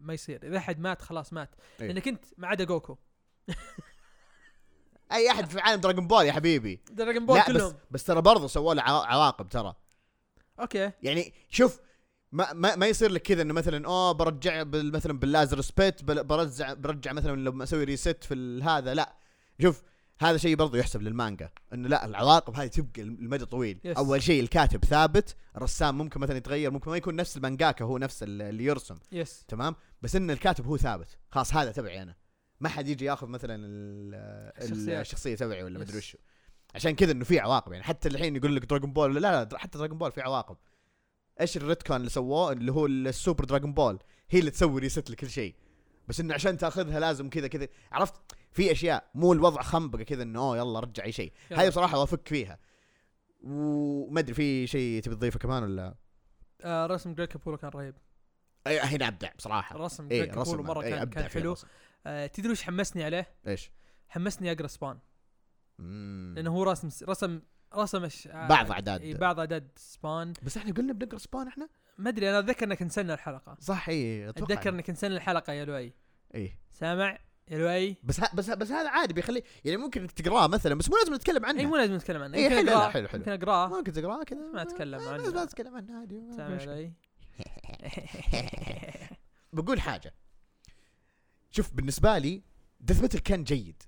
ما يصير. إذا أحد مات خلاص مات. إيه. لأنك أنت ما عدا جوكو. <laughs> أي أحد في عالم Dragon Ball يا حبيبي. Dragon Ball لا بس كلهم. بس ترى برضه سووا له عوا- عواقب ترى. أوكي. يعني شوف ما ما, ما يصير لك كذا إنه مثلا أوه برجع بال- مثلا بال Lazarus Pit برجع برجع مثلا لما أسوي reset في ال- هذا لا. شوف هذا شيء برضه يحسب للمانجا إنه لا العواقب هذه تبقى المدى طويل. yes. أول شيء الكاتب ثابت الرسام ممكن مثلا يتغير ممكن ما يكون نفس المانجاكا هو نفس ال- اللي يرسم. yes تمام؟ بس إن الكاتب هو ثابت. خلاص هذا تبعي أنا. ما حد يجي ياخذ مثلا ال- الشخصيات. الشخصية تبعي ولا. مدري وشو عشان كذا إنه في عواقب يعني حتى الحين يقول لك Dragon Ball لا لا حتى Dragon Ball في عواقب. إيش ال retcon اللي سووه اللي هو ال Super Dragon Ball. هي اللي تسوي reset لكل شيء. بس إنه عشان تأخذها لازم كذا كذا. عرفت؟ في أشياء مو الوضع خنبقة كذا إنه أوه يلا رجع أي شيء. هذه بصراحه أوافقك فيها. وما أدري في شيء تبي تضيفه كمان ولا؟ آه رسم جريك كابولو كان رهيب. أي هنا أبدع بصراحة. رسم اي جريك كابولو رسم مرة إيه، كان, كان حلو. آه تدري وش حمسني عليه؟ إيش؟ حمسني أقرأ سبان. لأنه هو رسم رسم رسم آه، بعض أعداد. إيه بعض أعداد سبان بس إحنا قلنا بنقرأ سبان إحنا؟ ما أدري أنا أتذكر إنك نسلنا الحلقة. صح إي أتذكر إنك نسلنا الحلقة يا لؤي. إي. سامع؟ يا لؤي؟ بس ها بس ها بس هذا عادي بيخلي يعني ممكن تقراه مثلا بس مو لازم نتكلم عنه. إي مو لازم نتكلم عنه. يمكن حلو، حلو، حلو. يمكن أقرأه. ممكن تقراه كذا. ما أتكلم ما- عنه. ما تتكلم عنه عادي سامع. لؤي؟ <laughs> بقول حاجة. شوف بالنسبة لي Death Metal كان جيد.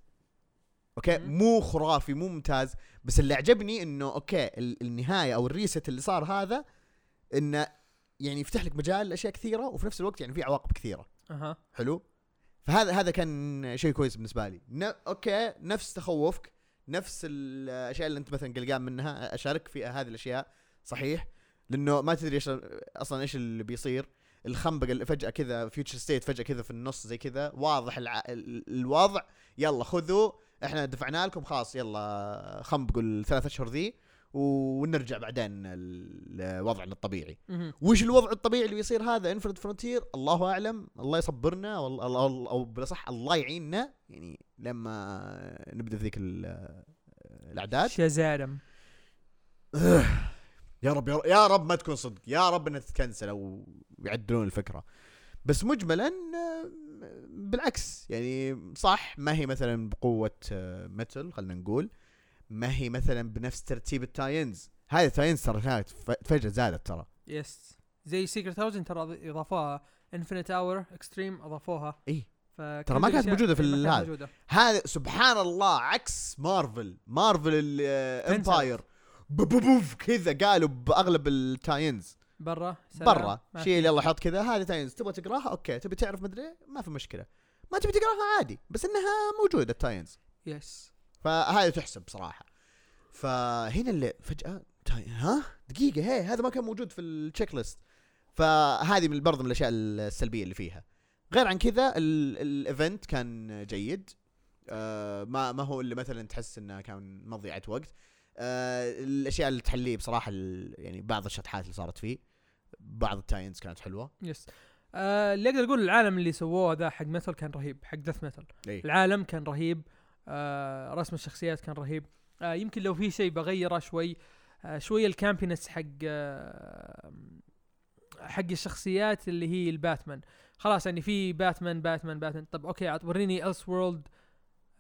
Okay. مو خرافي مو ممتاز. بس اللي عجبني إنه okay ال- النهاية أو ال reset اللي صار هذا إنه يعني يفتح لك مجال لأشياء كثيرة وفي نفس الوقت يعني في عواقب كثيرة. أها. حلو؟ فهذا هذا كان شيء كويس بالنسبة لي. ن... okay نفس تخوفك نفس الأشياء اللي أنت مثلا قلقان منها أشارك في هذه الأشياء صحيح؟ لأنه ما تدري إيش أصلا إيش اللي بيصير. الخنبقة اللي فجأة كذا Future State فجأة كذا في النص زي كذا واضح الع... ال- الوضع. يلا خذوا إحنا دفعنا لكم خلاص يلا خنبقوا الثلاث أشهر ذي ونرجع بعدين لوضعنا الطبيعي. وش الوضع الطبيعي اللي بيصير هذا؟ Infinite Frontier الله أعلم الله يصبرنا أو بالأصح الله يعيننا. يعني لما نبدأ في ذيك ال- الأعداد. شزارم <sighs> يا رب يا رب, يا رب ما تكون صدق. يا رب انها تتكنسل أو يعدلون الفكرة. بس مجملا بالعكس يعني صح ما هي مثلا بقوة آه، Metal خلينا نقول. ما هي مثلا بنفس ترتيب ال tie-ins. هذه ال tie-ins ترى كانت فجأة زادت ترى. Yes زي Secret Origin ترى إضافوها. Infinite Hour Extreme أضافوها. فكل ترى ما كانت موجودة في هذا. هذا سبحان الله عكس مارفل مارفل ال Empyre بوف كذا قالوا بأغلب ال tie-ins. برا. برا. شيل. يلا حط كذا. هذه tie-ins تبغى تقراها؟ Okay. تبي تعرف مدري؟ ما في مشكلة. ما تبي تقراها؟ عادي. بس إنها موجودة ال tie-ins. Yes فهذه تحسب بصراحه فهنا اللي فجأة. ها؟ دقيقة. هي هذا ما كان موجود في ال checklist فهذه من برضه من الأشياء السلبية اللي فيها. غير عن كذا ال- ال event كان جيد. آه ما ما هو اللي مثلا تحس إنه كان مضيعة وقت. آه الأشياء اللي تحليه بصراحة يعني بعض الشطحات اللي صارت فيه. بعض ال tie-ins كانت حلوة. Yes. آه اللي أقدر أقول العالم اللي سووه ذا حق Metal كان رهيب حق Death Metal إي. العالم كان رهيب. آه رسم الشخصيات كان رهيب. آه يمكن لو في شيء بغيره شوي آه شوي ال combinations حق آه حق الشخصيات اللي هي الباتمان. خلاص يعني في باتمان باتمان باتمان. طب okay وريني Elseworld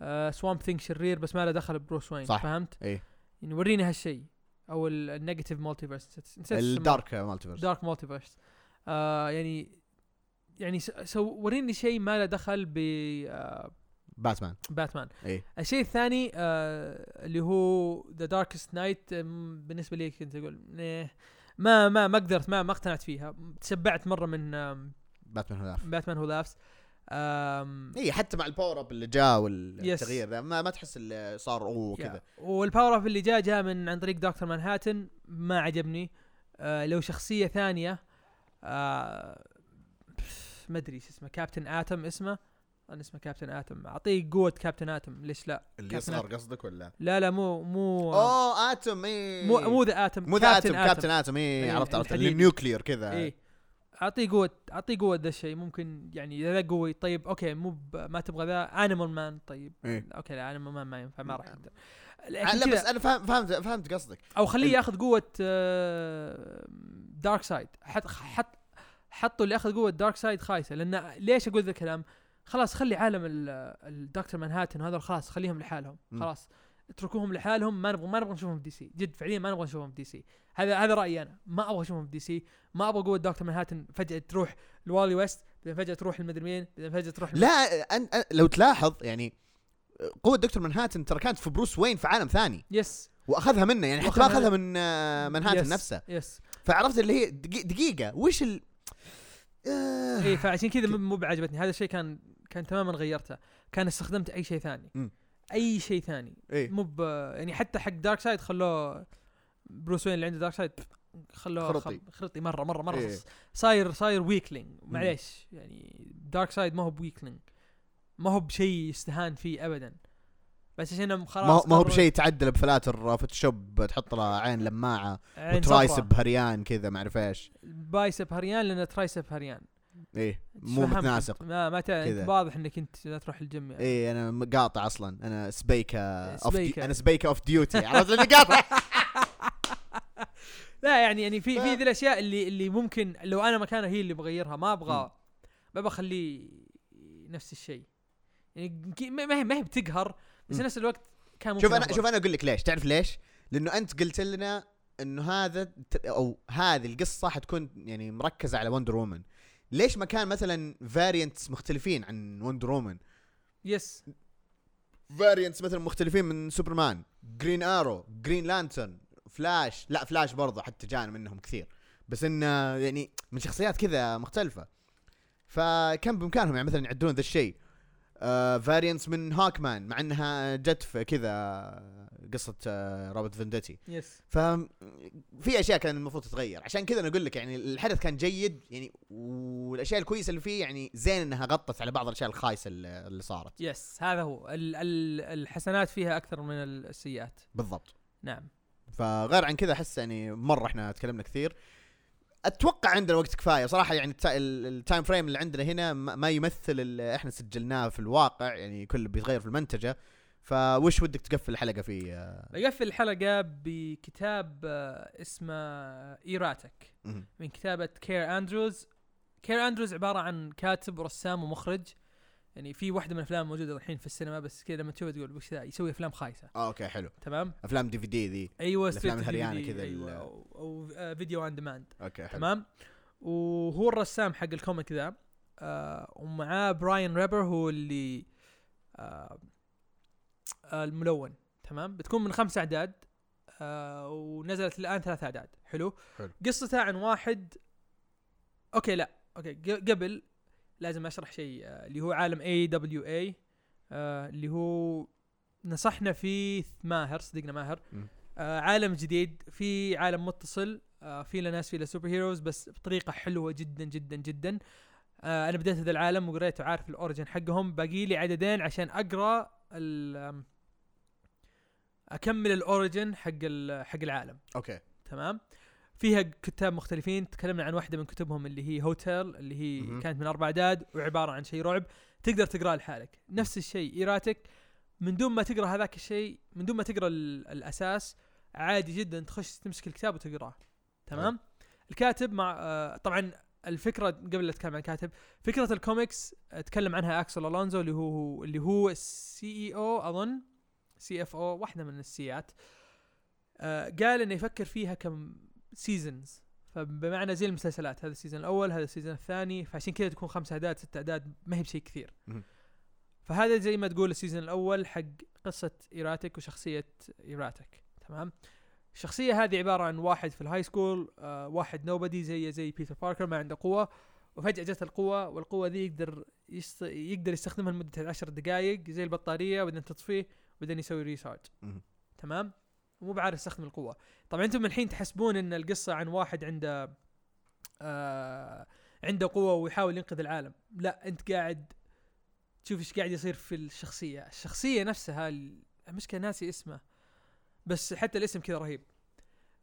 آه Swamp Thing شرير بس ما له دخل بروس وين صح. فهمت؟ إي. يعني وريني هالشيء. أو ال negative multiverse. ال dark multiverse dark multiverse آه يعني يعني so وريني شيء ما له دخل ب آه باتمان. باتمان. إي. الشيء الثاني آه اللي هو the Darkest Knight بالنسبة لي كنت أقول إيه، ما ما ما قدرت ما ما اقتنعت فيها. تشبعت مرة من آم، Batman Who Laugh Batman Who Laughs آم، اي حتى مع ال power up اللي جاء والتغيير. ذا ما, ما تحس اللي صار أوه. كذا. وال power up اللي جاء جاء من عن طريق دكتور مانهاتن ما عجبني. آه لو شخصية ثانية آه ما أدري إيش اسمه Captain Atom اسمه. أنا اسمه Captain Atom أعطيه قوة Captain Atom ليش لا؟ اللي يصغر قصدك ولا؟ لا لا مو مو أوه Atom اي مو مو the Atom مو the Atom Captain Atom اي إيه، عرفت عرفت. ال nuclear كذا. إيه. أعطيه قوة أعطيه قوة ذا الشيء ممكن يعني إذا ذا قوي طيب okay مو ما تبغى ذا Animal Man طيب. إيه. Okay لا Animal Man ما ينفع ما راح يقدر. آه، لا بس أنا فهم فهمت فهمت قصدك. أو خليه ياخذ قوة دارك سايد حط حط حطوا اللي اخذ قوة دارك سايد خايسة. لأن ليش أقول ذا الكلام؟ خلاص خلي عالم ال- الدكتور مانهاتن هذول خلاص خليهم لحالهم. خلاص. اتركوهم لحالهم ما نبغى ما نبغى نشوفهم في DC جد فعليا ما نبغى نشوفهم في DC هذا هذا رأيي أنا. ما أبغى أشوفهم في DC ما أبغى قوة دكتور مانهاتن فجأة تروح لوالي ويست بعدين فجأة تروح المدري مين بعدين فجأة تروح لا أن أن لو تلاحظ يعني قوة دكتور منهاتن ترى كانت في بروس وين في عالم ثاني. Yes وأخذها منه يعني حتى ما أخذها من منهاتن Yes. نفسه. Yes فعرفت اللي هي دقي- دقيقة وش ال آه، اي فعشان كذا مو- بعجبتني. هذا الشيء كان كان تماما غيرته. كان استخدمت أي شيء ثاني. مم. أي شيء ثاني. إيه. مو ب يعني حتى حق دارك سايد خلوه بروس وين اللي عنده دارك سايد خلوه خرطي. خرطي مرة مرة مرة. إيه. صاير صاير weakling معليش. يعني دارك سايد ما هو ب weakling ما هو بشيء يستهان فيه ابدا. بس عشان خلاص ما هو ما هو قرروا بشيء تعدل بفلاتر فوتوشوب تحط له عين لماعة عين و triceps هريان كذا ما أعرف إيش. biceps هريان لأن triceps هريان إيه مو. متناسق ما ما واضح إنك أنت لا تروح الجيم يعني. إيه أنا قاطع أصلا أنا سبيكا off سبيكة. أنا سبيكا off duty عرفت لاني قاطع <laughs> لا يعني يعني في في ذي الأشياء اللي اللي ممكن لو أنا مكانه هي اللي بغيرها ما أبغى ما بخليه نفس الشيء يعني ما هي ما هي بتقهر بس. نفس الوقت كان ممكن شوف أنا. شوف أنا أقول لك ليش تعرف ليش؟ لأنه أنت قلت لنا إنه هذا أو هذه القصة حتكون يعني مركزة على وندر وومن ليش ما كان مثلا variants مختلفين عن وندر وومن yes variants مثلا مختلفين من سوبرمان Green Arrow Green Lantern فلاش لا فلاش برضه حتى جانا منهم كثير. بس إنه يعني من شخصيات كذا مختلفة. فكان بإمكانهم يعني مثلا يعدلون ذا الشيء؟ آه variants من هاكمان مع إنها جت في كذا قصة آه روبرت فندتي yes ف في أشياء كان المفروض تتغير. عشان كذا أنا أقول لك يعني الحدث كان جيد يعني والأشياء الكويسة اللي فيه يعني زين إنها غطت على بعض الأشياء الخايسة اللي اللي صارت. yes هذا هو. ال ال الحسنات فيها أكثر من السيئات. بالضبط. نعم. فغير عن كذا أحس يعني مرة إحنا تكلمنا كثير. أتوقع عندنا وقت كفاية. صراحة يعني التا- ال- ال time frame اللي عندنا هنا ما يمثل اللي إحنا سجلناه في الواقع. يعني كله بيتغير في المنتجة. فوش ودك تقفل الحلقة فيه بقفل الحلقة بكتاب آه، اسمه E-Ratic. من كتابة Kaare Andrews Kaare Andrews عبارة عن كاتب ورسام ومخرج. يعني في واحدة من الأفلام موجودة الحين في السينما بس كذا لما تشوفها تقول وش ذا؟ يسوي أفلام خايسة. آه okay حلو. تمام؟ أفلام DVD ذي. أيوه الهريانة DVD، كذا أيوه أو, أو آه، video on demand okay حلو. تمام؟ وهو الرسام حق ال comic ذا آه ومعاه Brian Reber هو اللي آه آه الملون. تمام؟ بتكون من خمس أعداد آه ونزلت الآن ثلاث أعداد. حلو؟ حلو. قصته عن واحد okay لا okay قبل لازم أشرح شيء آه اللي هو عالم AWA اللي هو نصحنا فيه ماهر صديقنا ماهر. آه عالم جديد في عالم متصل آه في له ناس في له superheroes بس بطريقة حلوة جدا جدا جدا. أنا بديت هذا العالم وقريته وعارف ال origin حقهم. باقي لي عددين عشان أقرأ أكمل ال origin حق حق العالم. okay. تمام؟ فيها كتاب مختلفين تكلمنا عن واحدة من كتبهم اللي هي Hotell اللي هي مهم. كانت من أربع اعداد وعبارة عن شيء رعب. تقدر تقراه لحالك. نفس الشيء E-Ratic من دون ما تقرأ هذاك الشيء من دون ما تقرأ ال- الأساس عادي جدا تخش تمسك الكتاب وتقرأه. تمام؟ الكاتب مع آه طبعا الفكرة قبل لا أتكلم عن الكاتب فكرة الكوميكس اتكلم عنها Axel Alonso اللي هو اللي هو ال CEO أظن. CFO واحدة من السيات. آه قال إنه يفكر فيها كم seasons فبمعنى زي المسلسلات هذا ال season الأول هذا ال season الثاني فعشان كذا تكون خمس أعداد ست أعداد ما هي بشيء كثير. فهذا زي ما تقول ال season الأول حق قصة E-Ratic وشخصية E-Ratic تمام؟ الشخصية هذه عبارة عن واحد في ال high school آه واحد nobody زي زي Peter Parker ما عنده قوة. وفجأة جت القوة والقوة ذي يقدر يست... يقدر يستخدمها لمدة عشر دقائق زي البطارية وبعدين تطفيه وبعدين يسوي recharge. تمام؟ مو بعرف يستخدم القوة. طبعا أنتم الحين تحسبون إن القصة عن واحد عنده آه عنده قوة ويحاول ينقذ العالم. لا أنت قاعد تشوف إيش قاعد يصير في الشخصية. الشخصية نفسها ال- المشكلة ناسي اسمه بس حتى الاسم كذا رهيب.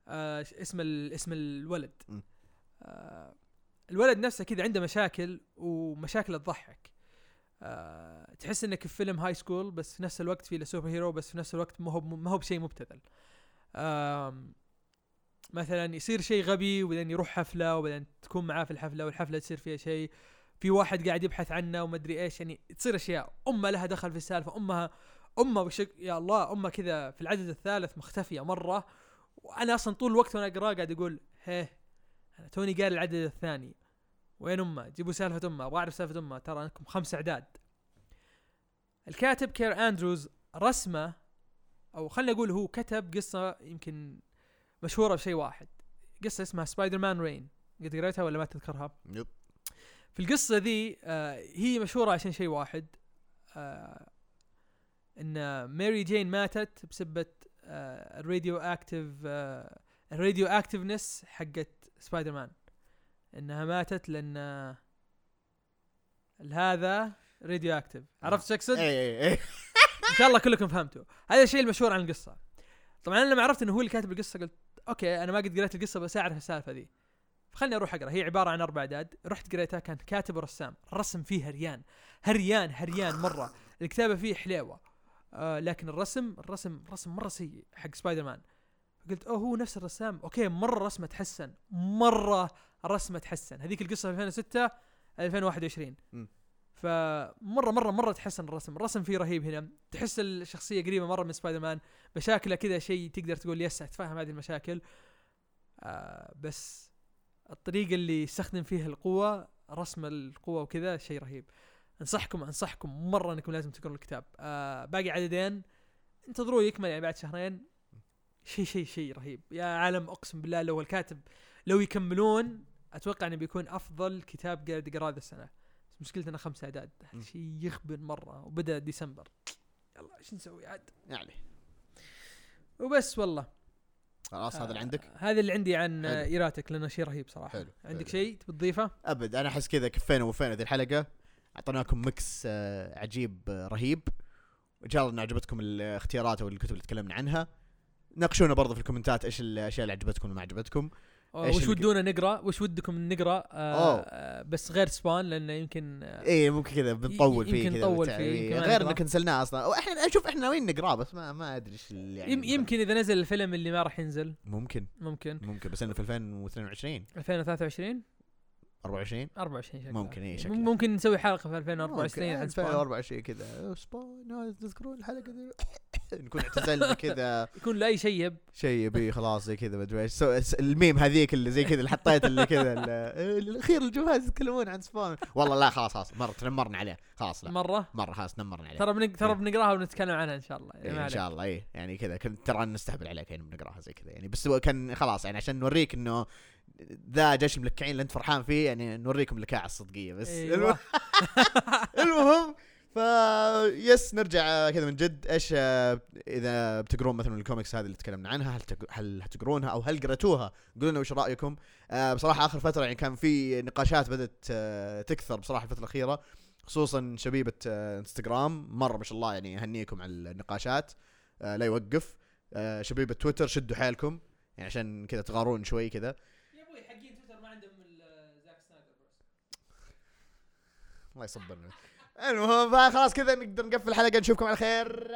آه اسم اسم الولد. آه الولد نفسه كذا عنده مشاكل ومشاكل تضحك. آه تحس إنك في فيلم high school بس في نفس الوقت في superhero بس في نفس الوقت ما هو ما هو بشيء مبتذل. مثلا يصير شيء غبي وبعدين يروح حفلة وبعدين تكون معاه في الحفلة والحفلة تصير فيها شيء. في واحد قاعد يبحث عنه ومدري إيش يعني تصير أشياء. أمه لها دخل في السالفة. أمها أمه بشك يا الله أمه كذا في العدد الثالث مختفية مرة. وأنا أصلا طول الوقت وأنا أقرأه قاعد أقول هيه أنا توني قال العدد الثاني. وين أمه؟ جيبوا سالفة أمه. أبغى اعرف سالفة أمه. ترى أنكم خمس أعداد. الكاتب كير أندروز رسمه أو خلينا نقول هو كتب قصة يمكن مشهورة بشيء واحد. قصة اسمها Spider-Man Reign قد قريتها ولا ما تذكرها؟ yep. في القصة ذي آه هي مشهورة عشان شيء واحد آه إن Mary Jane ماتت بسببه آه ال radioactive آه ال radioactiveness حقت سبايدر مان إنها ماتت لأن آه، هذا radioactive عرفت شو اقصد؟ اي اي اي إن شاء الله كلكم فهمتوا. هذا الشيء المشهور عن القصة. طبعا أنا لما عرفت إنه هو اللي كاتب القصة قلت okay أنا ما قد قريت القصة بس أعرف السالفة ذي. فخلني أروح أقرأ. هي عبارة عن أربع أعداد. رحت قريتها كان كاتب ورسام الرسم فيه هريان. هريان هريان مرة. الكتابة فيه حليوة. آه لكن الرسم الرسم رسم مرة سيء حق سبايدر مان قلت أوه هو نفس الرسام. okay مرة رسمه تحسن. مرة رسمه تحسن. هذيك القصة في 2006 2021 مم. فمره مره مرة تحسن الرسم. الرسم فيه رهيب هنا. تحس الشخصية قريبة مرة من سبايدر مان مشاكله كذا شيء تقدر تقول yes اتفهم هذه المشاكل. آه بس الطريقة اللي يستخدم فيها القوة رسم القوة وكذا شيء رهيب. انصحكم انصحكم مرة إنكم لازم تقرون الكتاب. آه باقي عددين. انتظروا يكمل يعني بعد شهرين. شيء شيء شيء رهيب. يا عالم أقسم بالله لو الكاتب لو يكملون أتوقع إنه بيكون أفضل كتاب قاعد اقراه ذا السنة. إنه خمس اعداد. شيء يخبل مرة وبدأ ديسمبر. يلا إيش نسوي عاد؟ يعني. وبس والله. خلاص هذا اللي عندك؟ آه، هذا اللي عندي عن E-Ratic لأنه شيء رهيب صراحة. حلو، عندك. شيء تبي تضيفه؟ أبد أنا أحس كذا كفينا ووفينا ذي الحلقة. أعطيناكم mix آه، عجيب آه، رهيب. إن شاء الله إن عجبتكم الاختيارات أو الكتب اللي تكلمنا عنها. ناقشونا برضه في الكومنتات إيش الأشياء اللي عجبتكم وما عجبتكم. وش اللي- ودونا نقرأ؟ وش ودكم نقرأ؟ آه. آه بس غير سبان لأنه يمكن آه إيه ممكن كذا بنطول فيه يمكن كذا نطول. فيه، إيه، غير نقرأ. ان كنسلناه أصلا إحنا أشوف إحنا ناويين نقراه بس ما ما أدري إيش يعني يم يمكن إذا نزل الفيلم اللي ما راح ينزل ممكن ممكن ممكن بس إنه في 2022 2023 24 24 شكله ممكن، إيه، مم- شكله. ممكن نسوي حلقة في 2024 ممكن. عن سبان 2024 كذا سبون آه، تذكرون الحلقة دي <laughs> نكون اعتزلنا كذا. يكون له اي شيب شيء يبي خلاص زي كذا ما أدري إيش. الميم هذيك اللي زي كذا اللي حطيت اللي كذا ال- الأخير الجواز يتكلمون عن سبون والله لا خلاص خلاص مرة تنمرنا عليه. خلاص لا. مرة؟ مرة خلاص نمرنا عليه. ترى بنق... ترى إيه. بنقراها ونتكلم عنها إن شاء الله. إيه ما إن. شاء الله إيه. يعني كذا كنت ترى نستهبل عليك يعني بنقراها زي كذا يعني. بس كان خلاص يعني عشان نوريك إنه ذا جيش الملكعين اللي أنت فرحان فيه يعني نوريكم الكاعة الصدقية بس. أيوه. المهم <laughs> ف yes نرجع كذا من جد إيش آه، إذا بتقرون مثلا الكوميكس هذه اللي تكلمنا عنها هل. هل هتقرونها أو هل قريتوها قولوا لنا وش رأيكم. آه بصراحة آخر فترة يعني كان في نقاشات بدأت آه تكثر بصراحة الفترة الأخيرة خصوصا شبيبة آه إنستغرام. مرة ما شاء الله يعني اهنيكم على النقاشات آه لا يوقف. آه شبيبة تويتر شدوا حيلكم. يعني عشان كذا تغارون شوي كذا. يا أبوي حقين تويتر ما عندهم زاك سنايدر الله يصبرنا. المهم فخلاص كذا نقدر نقفل الحلقة نشوفكم على خير.